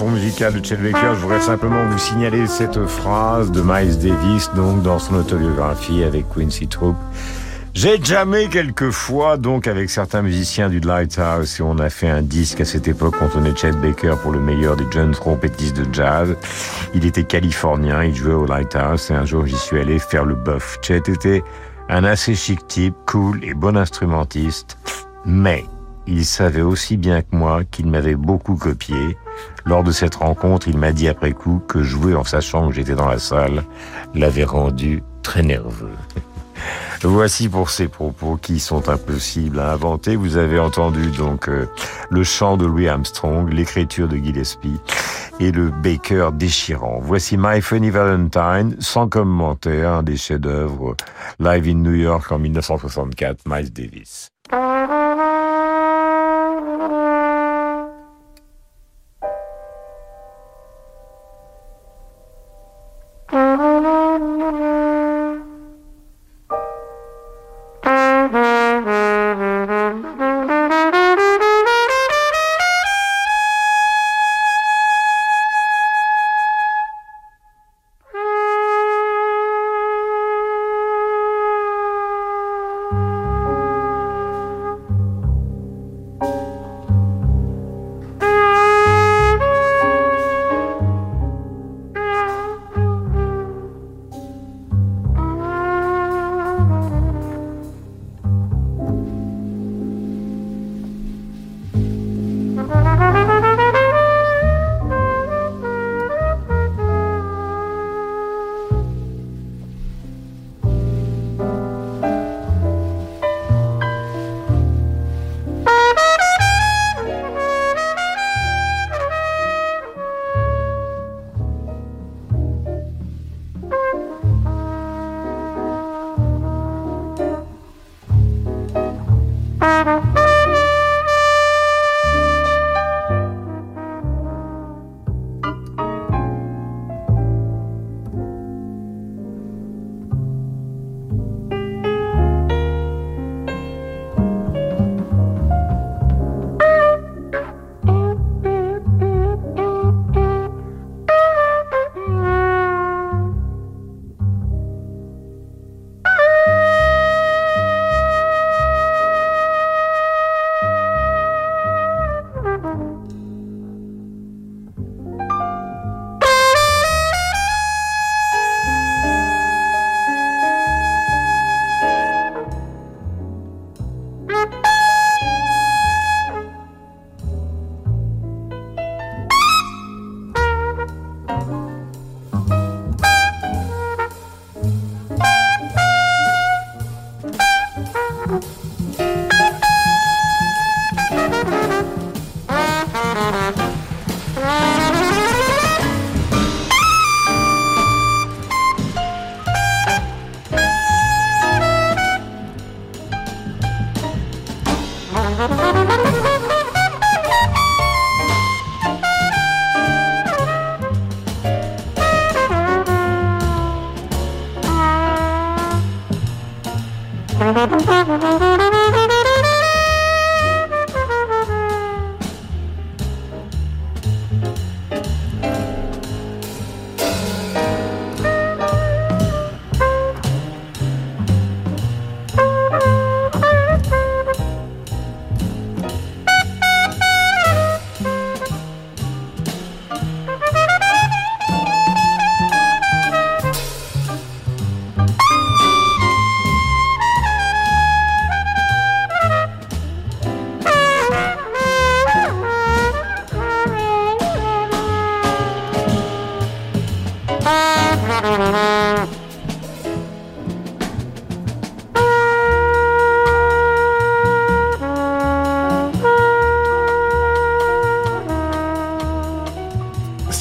Fond musical de Chet Baker. Je voudrais simplement vous signaler cette phrase de Miles Davis, donc dans son autobiographie avec Quincy Troop. J'ai jamais quelquefois, donc avec certains musiciens du Lighthouse, et on a fait un disque à cette époque, on tenait Chet Baker pour le meilleur des jeunes trompettistes de jazz. Il était californien, il jouait au Lighthouse, et un jour j'y suis allé faire le buff. Chet était un assez chic type, cool et bon instrumentiste, mais il savait aussi bien que moi qu'il m'avait beaucoup copié. Lors de cette rencontre, il m'a dit après coup que jouer en sachant que j'étais dans la salle l'avait rendu très nerveux. Voici pour ces propos qui sont impossibles à inventer. Vous avez entendu donc euh, le chant de Louis Armstrong, l'écriture de Gillespie et le Baker déchirant. Voici My Funny Valentine, sans commentaire, un des chefs-d'œuvre live in New York en 1964, Miles Davis.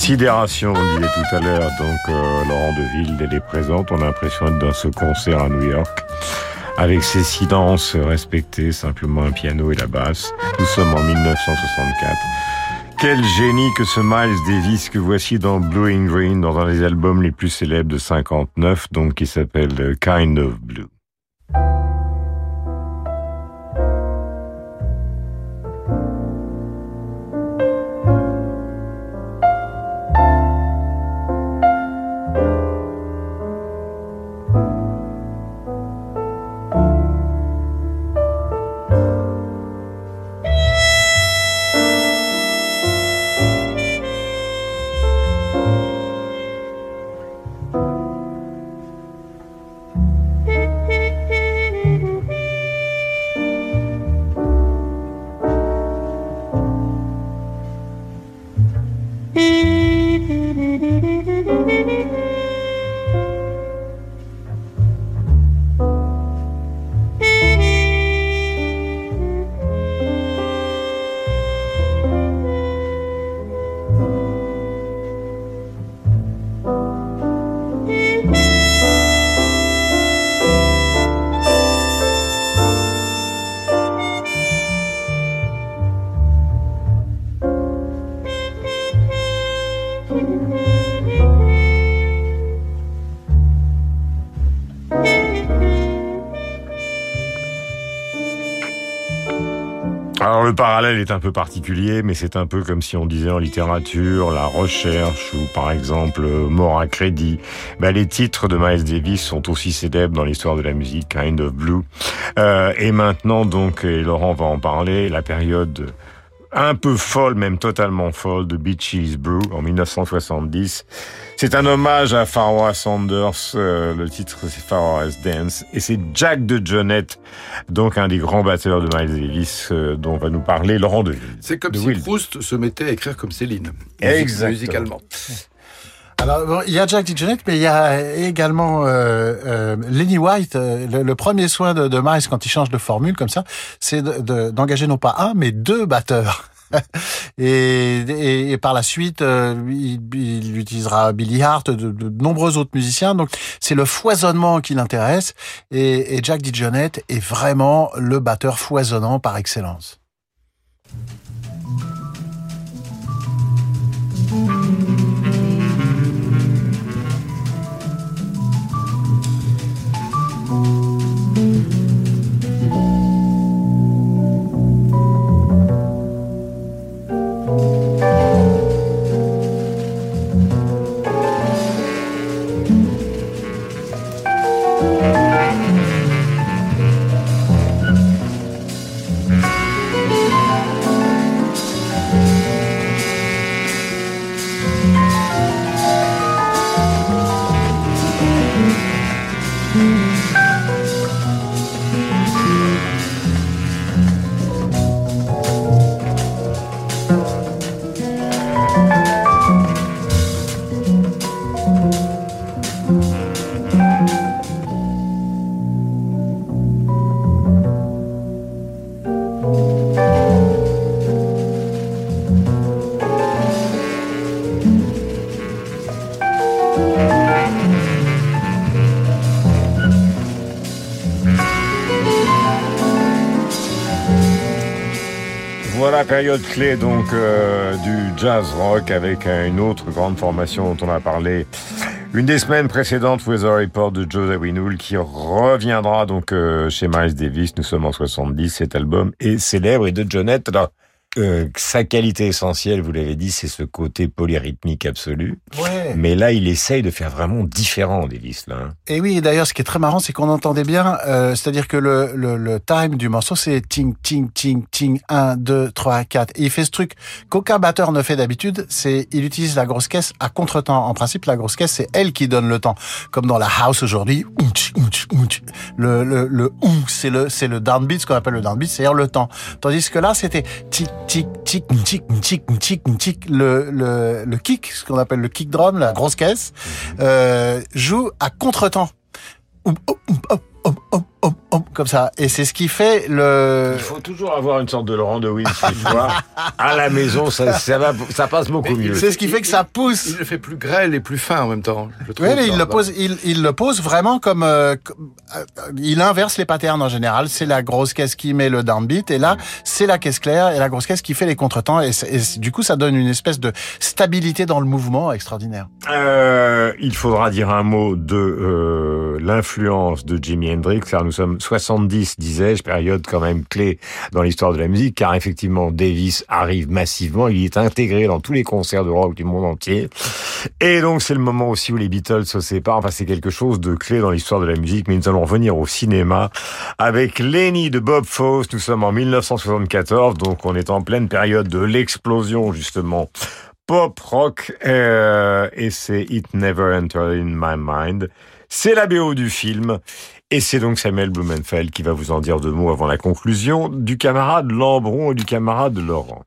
Sidération, on disait tout à l'heure, donc euh, Laurent Deville, elle est présente, on a l'impression d'être dans ce concert à New York, avec ses silences respectés, simplement un piano et la basse. Nous sommes en 1964. Quel génie que ce Miles Davis que voici dans Blue in Green, dans un des albums les plus célèbres de 59, donc qui s'appelle Kind of Blue. Parallèle est un peu particulier, mais c'est un peu comme si on disait en littérature, la recherche ou par exemple mort à crédit. Ben, les titres de Miles Davis sont aussi célèbres dans l'histoire de la musique, Kind of Blue. Euh, et maintenant donc, et Laurent va en parler, la période un peu folle, même totalement folle, de Beaches Brew en 1970. C'est un hommage à Pharaoh Sanders, euh, le titre c'est Pharaoh's Dance, et c'est Jack de Jonette, donc un des grands batteurs de Miles Davis, euh, dont va nous parler Laurent Deville. C'est comme de si. Proust se mettait à écrire comme Céline. Exactement. Musicalement. Alors, bon, il y a Jack DeJohnette, mais il y a également euh, euh, Lenny White. euh, le, premier soin de, Miles quand il change de formule comme ça, c'est de- de- d'engager non pas un, mais deux batteurs. et, par la suite, euh, il, il utilisera Billy Hart, de, de nombreux autres musiciens. Donc, c'est le foisonnement qui l'intéresse. Et, et Jack DeJohnette est vraiment le batteur foisonnant par excellence. Période clé donc euh, du jazz rock avec une autre grande formation dont on a parlé une des semaines précédentes, Weather Report de Joe Zawinul, qui reviendra donc euh, chez Miles Davis. Nous sommes en 70, cet album est célèbre et de Jonette. Euh, sa qualité essentielle, vous l'avez dit, c'est ce côté polyrythmique absolu. Ouais. Mais là, il essaye de faire vraiment différent, Davis. Là, hein. Et oui, d'ailleurs, ce qui est très marrant, c'est qu'on entendait bien, euh, c'est-à-dire que le, le, le time du morceau, c'est ting, ting, ting, ting, 1, 2, 3, 4. Et il fait ce truc qu'aucun batteur ne fait d'habitude, c'est il utilise la grosse caisse à contre-temps. En principe, la grosse caisse, c'est elle qui donne le temps. Comme dans la house aujourd'hui, le, le, le c'est le, c'est le downbeat, ce qu'on appelle le downbeat, c'est-à-dire le temps. Tandis que là, c'était tic, tic, tic, tic, tic, tic, tic, le, le, le kick, ce qu'on appelle le kick drum, la grosse caisse, euh, joue à contre-temps. Hop, hop, comme ça. Et c'est ce qui fait le... Il faut toujours avoir une sorte de Laurent de Wild, tu vois. À la maison, ça, ça, va, ça passe beaucoup mieux. C'est ce qui fait que ça pousse. Il le fait plus grêle et plus fin en même temps. Je trouve, Oui, mais il le pose, il, il le pose vraiment comme, euh, euh, il inverse les patterns en général. C'est la grosse caisse qui met le downbeat et là, c'est la caisse claire et la grosse caisse qui fait les contretemps et, du coup, ça donne une espèce de stabilité dans le mouvement extraordinaire. Euh, il faudra dire un mot de euh, l'influence de Jimi Hendrix, nous sommes 70, disais-je, période quand même clé dans l'histoire de la musique, car effectivement Davis arrive massivement, il est intégré dans tous les concerts de rock du monde entier, et donc c'est le moment aussi où les Beatles se séparent, enfin c'est quelque chose de clé dans l'histoire de la musique, mais nous allons revenir au cinéma avec Lenny de Bob Fosse, nous sommes en 1974, donc on est en pleine période de l'explosion justement pop rock euh, et c'est It Never Entered in My Mind. C'est la BO du film et c'est donc Samuel Blumenfeld qui va vous en dire deux mots avant la conclusion du camarade Lambron et du camarade Laurent.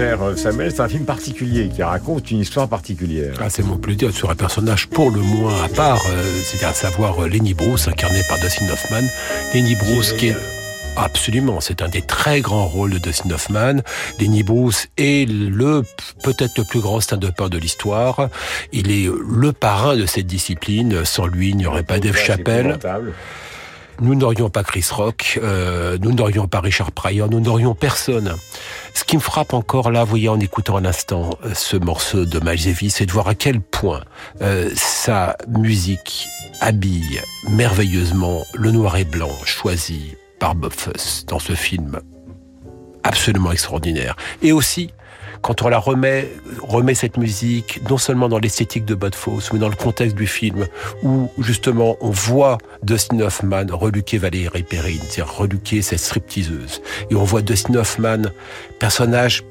Cher euh, Samuel, c'est un film particulier qui raconte une histoire particulière. Ah, c'est mon plaisir sur un personnage pour le moins à part, euh, c'est à savoir euh, Lenny Bruce, incarné par Dustin Hoffman. Lenny Bruce qui est Absolument, c'est un des très grands rôles de Dustin Hoffman. Lenny Bruce est le peut-être le plus grand stand-upper de l'histoire. Il est le parrain de cette discipline. Sans lui, il n'y aurait pas Dave Chappelle. Nous n'aurions pas Chris Rock, euh, nous n'aurions pas Richard Pryor, nous n'aurions personne. Ce qui me frappe encore là, vous voyez, en écoutant un instant euh, ce morceau de Davis, c'est de voir à quel point euh, sa musique habille merveilleusement le noir et blanc choisi par Bob Fosse dans ce film absolument extraordinaire. Et aussi, quand on la remet, remet cette musique, non seulement dans l'esthétique de Bob Fosse, mais dans le contexte du film, où justement on voit Dustin Hoffman reluquer Valérie Perrine, c'est-à-dire reluquer cette stripteaseuse. Et on voit Dustin Hoffman, personnage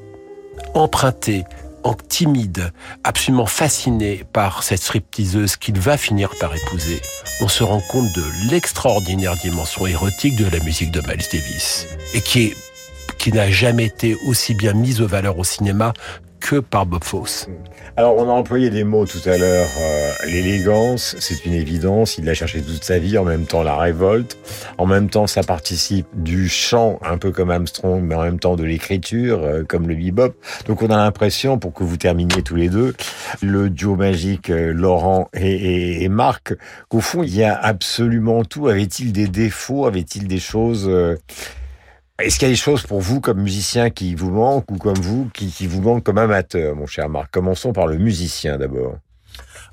emprunté, en timide, absolument fasciné par cette stripteaseuse qu'il va finir par épouser, on se rend compte de l'extraordinaire dimension érotique de la musique de Miles Davis et qui est qui n'a jamais été aussi bien mise aux valeurs au cinéma que par Bob Fosse. Alors, on a employé des mots tout à l'heure. Euh, L'élégance, c'est une évidence. Il l'a cherché toute sa vie. En même temps, la révolte. En même temps, ça participe du chant, un peu comme Armstrong, mais en même temps de l'écriture, euh, comme le bebop. Donc, on a l'impression, pour que vous terminiez tous les deux, le duo magique euh, Laurent et, et, Marc, qu'au fond, il y a absolument tout. Avait-il des défauts? Avait-il des choses est-ce qu'il y a des choses pour vous comme musicien qui vous manquent ou comme vous qui, vous manquent comme amateur, mon cher Marc? Commençons par le musicien d'abord.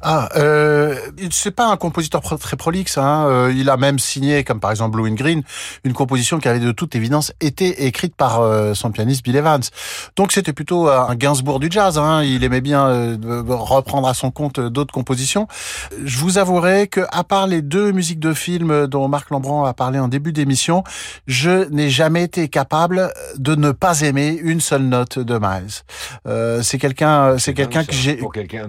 Ah, euh, c'est pas un compositeur très prolixe. Hein. Euh, il a même signé, comme par exemple Blue and Green, une composition qui avait de toute évidence été écrite par euh, son pianiste Bill Evans. Donc c'était plutôt un Gainsbourg du jazz. Hein. Il aimait bien euh, reprendre à son compte d'autres compositions. Je vous avouerai que, à part les deux musiques de films dont Marc Lambron a parlé en début d'émission, je n'ai jamais été capable de ne pas aimer une seule note de Miles. Euh, c'est quelqu'un, c'est quelqu'un que j'ai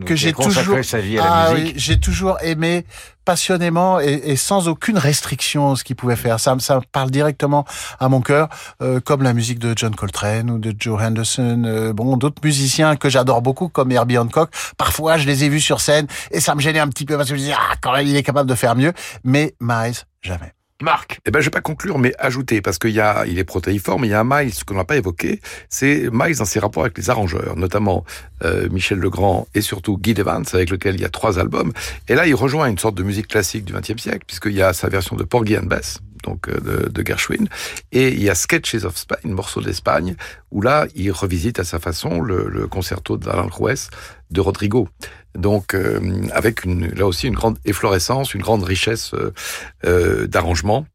que j'ai toujours sa vie à la ah musique. oui, j'ai toujours aimé passionnément et, et, sans aucune restriction ce qu'il pouvait faire. Ça, ça parle directement à mon cœur, euh, comme la musique de John Coltrane ou de Joe Henderson. Euh, bon, d'autres musiciens que j'adore beaucoup, comme Herbie Hancock. Parfois, je les ai vus sur scène et ça me gênait un petit peu parce que je me disais ah quand même il est capable de faire mieux. Mais Miles, jamais. Marc. Eh ben, je vais pas conclure, mais ajouter, parce qu'il y a, il est protéiforme, il y a un Miles qu'on n'a pas évoqué, c'est Miles dans ses rapports avec les arrangeurs, notamment euh, Michel Legrand et surtout Guy Evans, avec lequel il y a trois albums. Et là, il rejoint une sorte de musique classique du XXe siècle, puisqu'il y a sa version de Porgy and Bess, donc euh, de, de, Gershwin, et il y a Sketches of Spain, morceau d'Espagne, où là, il revisite à sa façon le, concerto d'Aranjuez de Rodrigo. Donc, euh, avec une, là aussi une grande efflorescence, une grande richesse euh, euh, d'arrangement.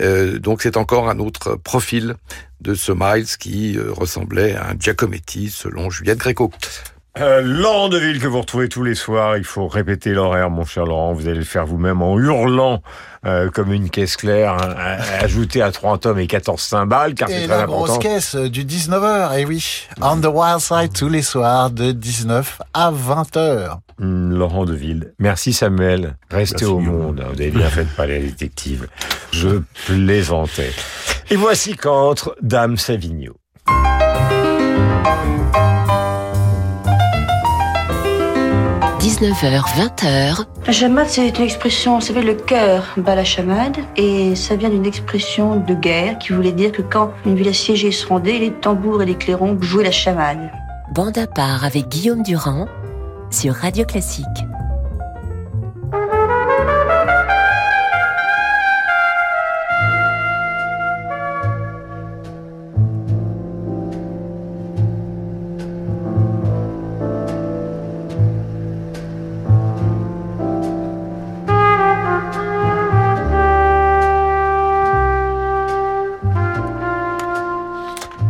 donc, c'est encore un autre profil de ce Miles qui ressemblait à un Giacometti selon Juliette Gréco. Euh, Laurent Deville que vous retrouvez tous les soirs. Il faut répéter l'horaire, mon cher Laurent. Vous allez le faire vous-même en hurlant euh, comme une caisse claire, hein, ajouter à 3 tomes et 14 cymbales, car c'est très la important. grosse caisse du 19h, et oui. On the Wild Side tous les soirs de 19 à 20h. Hum, Laurent Deville. Merci Samuel. Restez Merci, au monde. Vous avez bien fait de parler à la détective. Je plaisantais. Et voici qu'entre Dame Savigno. 19h, 20h, La chamade, c'est une expression, ça fait le cœur bat la chamade, et ça vient d'une expression de guerre qui voulait dire que quand une ville assiégée se rendait, les tambours et les clairons jouaient la chamade. bande à part avec Guillaume Durand sur Radio Classique.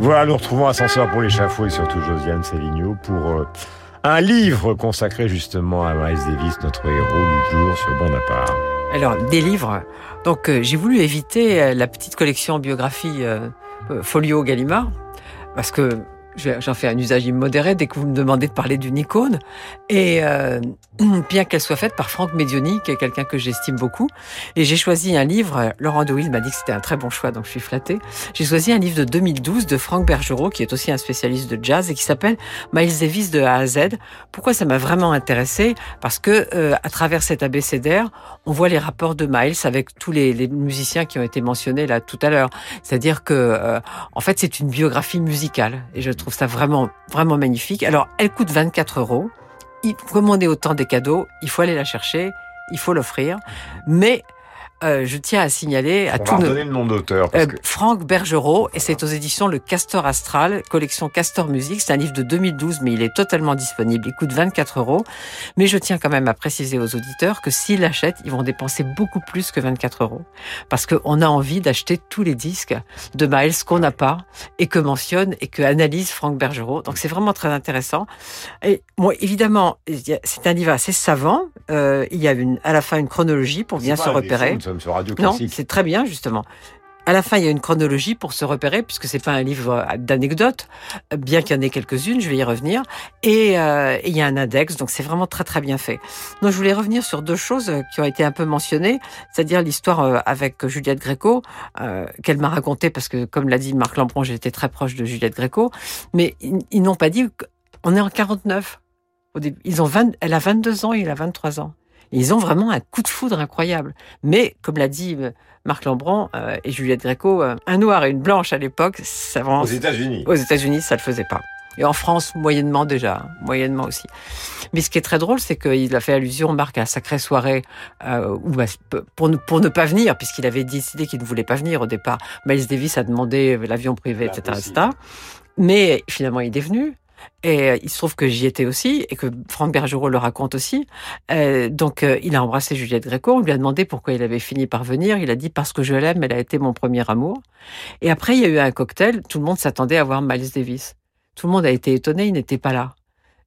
Voilà, nous retrouvons Ascenseur pour l'échafaud et surtout Josiane Savigno pour euh, un livre consacré justement à Miles Davis, notre héros du jour sur part. Alors, des livres. Donc, euh, j'ai voulu éviter euh, la petite collection biographie Folio Gallimard, parce que j'en fais un usage immodéré dès que vous me demandez de parler d'une icône. Et euh, bien qu'elle soit faite par Franck Medioni, qui est quelqu'un que j'estime beaucoup. Et j'ai choisi un livre, Laurent Will m'a dit que c'était un très bon choix, donc je suis flattée. J'ai choisi un livre de 2012 de Franck Bergerot, qui est aussi un spécialiste de jazz et qui s'appelle Miles Davis de A à Z. Pourquoi ça m'a vraiment intéressé Parce que euh, à travers cet abécédaire, on voit les rapports de Miles avec tous les, les musiciens qui ont été mentionnés là tout à l'heure. C'est-à-dire que, euh, en fait, c'est une biographie musicale et je ça vraiment, vraiment magnifique. Alors, elle coûte 24 euros. Comme on est au temps des cadeaux, il faut aller la chercher, il faut l'offrir. Mais euh, je tiens à signaler à tout le nom d'auteur. Euh, Franck Bergerot, et c'est aux éditions Le Castor Astral, collection Castor Musique. C'est un livre de 2012, mais il est totalement disponible. Il coûte 24 euros. Mais je tiens quand même à préciser aux auditeurs que s'ils l'achètent, ils vont dépenser beaucoup plus que 24 euros. Parce qu'on a envie d'acheter tous les disques de Miles qu'on n'a pas et que mentionne et que analyse Franck Bergerot. Donc c'est vraiment très intéressant. Et moi, évidemment, c'est un livre assez savant. Euh, il y a une, à la fin une chronologie pour bien se repérer Radio Non, c'est très bien justement. À la fin, il y a une chronologie pour se repérer, puisque c'est pas un livre d'anecdotes, bien qu'il y en ait quelques-unes, je vais y revenir. Et, euh, il y a un index, donc c'est vraiment très très bien fait. Donc je voulais revenir sur deux choses qui ont été un peu mentionnées, c'est-à-dire l'histoire euh, avec Juliette Gréco, euh, qu'elle m'a raconté, parce que comme l'a dit Marc Lampron, j'étais très proche de Juliette Gréco, mais ils, ils n'ont pas dit qu'on est en 49. Ils ont 20, elle a 22 ans, il a 23 ans. Ils ont vraiment un coup de foudre incroyable. Mais, comme l'a dit euh, Marc Lambron euh, et Juliette Gréco, euh, un noir et une blanche à l'époque, ça vraiment... Aux États-Unis. Aux États-Unis, ça le faisait pas. Et en France, moyennement déjà, hein, moyennement aussi. Mais ce qui est très drôle, c'est qu'il a fait allusion, Marc, à la sacrée soirée, euh, où, bah, pour, ne, pour ne pas venir, puisqu'il avait décidé qu'il ne voulait pas venir au départ. Miles Davis a demandé l'avion privé, etc., etc. Mais finalement, il est venu. Et euh, il se trouve que j'y étais aussi et que Franck Bergerot le raconte aussi. Euh, donc, euh, il a embrassé Juliette Gréco. On lui a demandé pourquoi il avait fini par venir. Il a dit parce que je l'aime, elle a été mon premier amour. Et après, il y a eu un cocktail. Tout le monde s'attendait à voir Miles Davis. Tout le monde a été étonné. Il n'était pas là.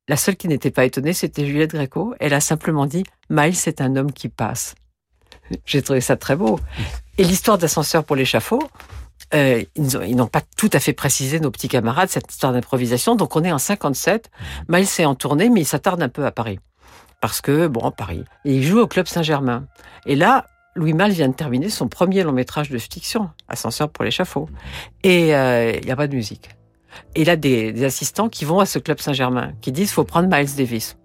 La seule qui n'était pas étonnée, c'était Juliette Gréco. Elle a simplement dit Miles, c'est un homme qui passe. J'ai trouvé ça très beau. Et l'histoire d'ascenseur pour l'échafaud, euh, ils n'ont pas tout à fait précisé, nos petits camarades, cette histoire d'improvisation. Donc on est en 57. Miles est en tournée, mais il s'attarde un peu à Paris. Parce que, bon, Paris. Et il joue au Club Saint-Germain. Et là, Louis Malle vient de terminer son premier long métrage de fiction, Ascenseur pour l'échafaud. Et euh, il n'y a pas de musique. Et il a des, assistants qui vont à ce Club Saint-Germain, qui disent faut prendre Miles Davis.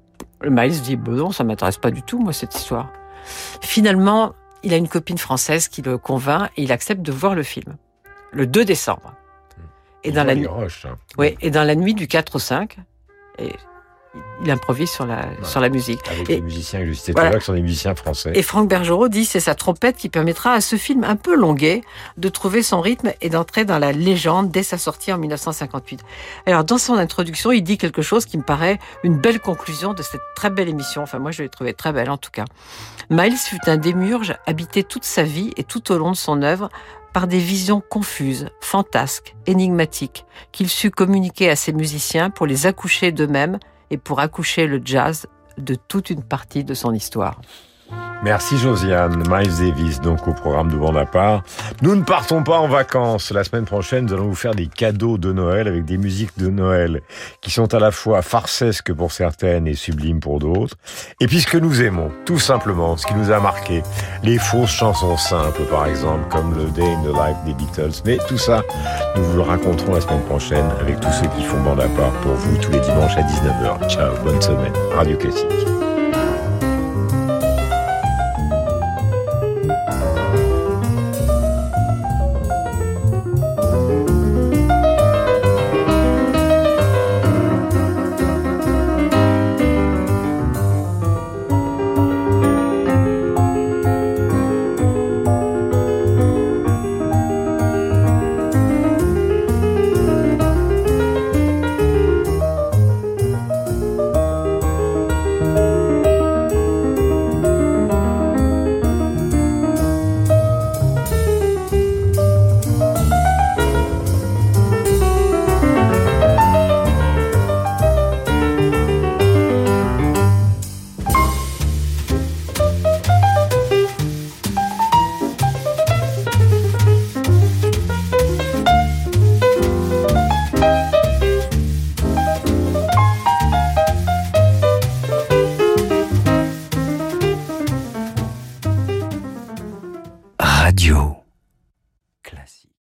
Miles dit bon non, ça m'intéresse pas du tout, moi, cette histoire. Finalement, il a une copine française qui le convainc et il accepte de voir le film le 2 décembre. Et dans, la nuit, hein. et dans la nuit du 4 au 5, et il improvise sur la, sur la musique. Avec les musiciens l'heure, qui sont des musiciens français. Et Franck Bergerot dit c'est sa trompette qui permettra à ce film un peu longuet de trouver son rythme et d'entrer dans la légende dès sa sortie en 1958. Alors, dans son introduction, il dit quelque chose qui me paraît une belle conclusion de cette très belle émission. Enfin, moi, je l'ai trouvée très belle, en tout cas. Miles fut un démurge habité toute sa vie et tout au long de son œuvre par des visions confuses, fantasques, énigmatiques, qu'il sut communiquer à ses musiciens pour les accoucher d'eux-mêmes et pour accoucher le jazz de toute une partie de son histoire. Merci Josiane. Miles Davis, donc au programme de Bonaparte. Nous ne partons pas en vacances. La semaine prochaine, nous allons vous faire des cadeaux de Noël avec des musiques de Noël qui sont à la fois farcesques pour certaines et sublimes pour d'autres. Et puisque nous aimons, tout simplement, ce qui nous a marqué, les fausses chansons simples, par exemple, comme le Day in the Life des Beatles. Mais tout ça, nous vous le raconterons la semaine prochaine avec tous ceux qui font Bonaparte pour vous tous les dimanches à 19h. Ciao, bonne semaine. Radio Classique.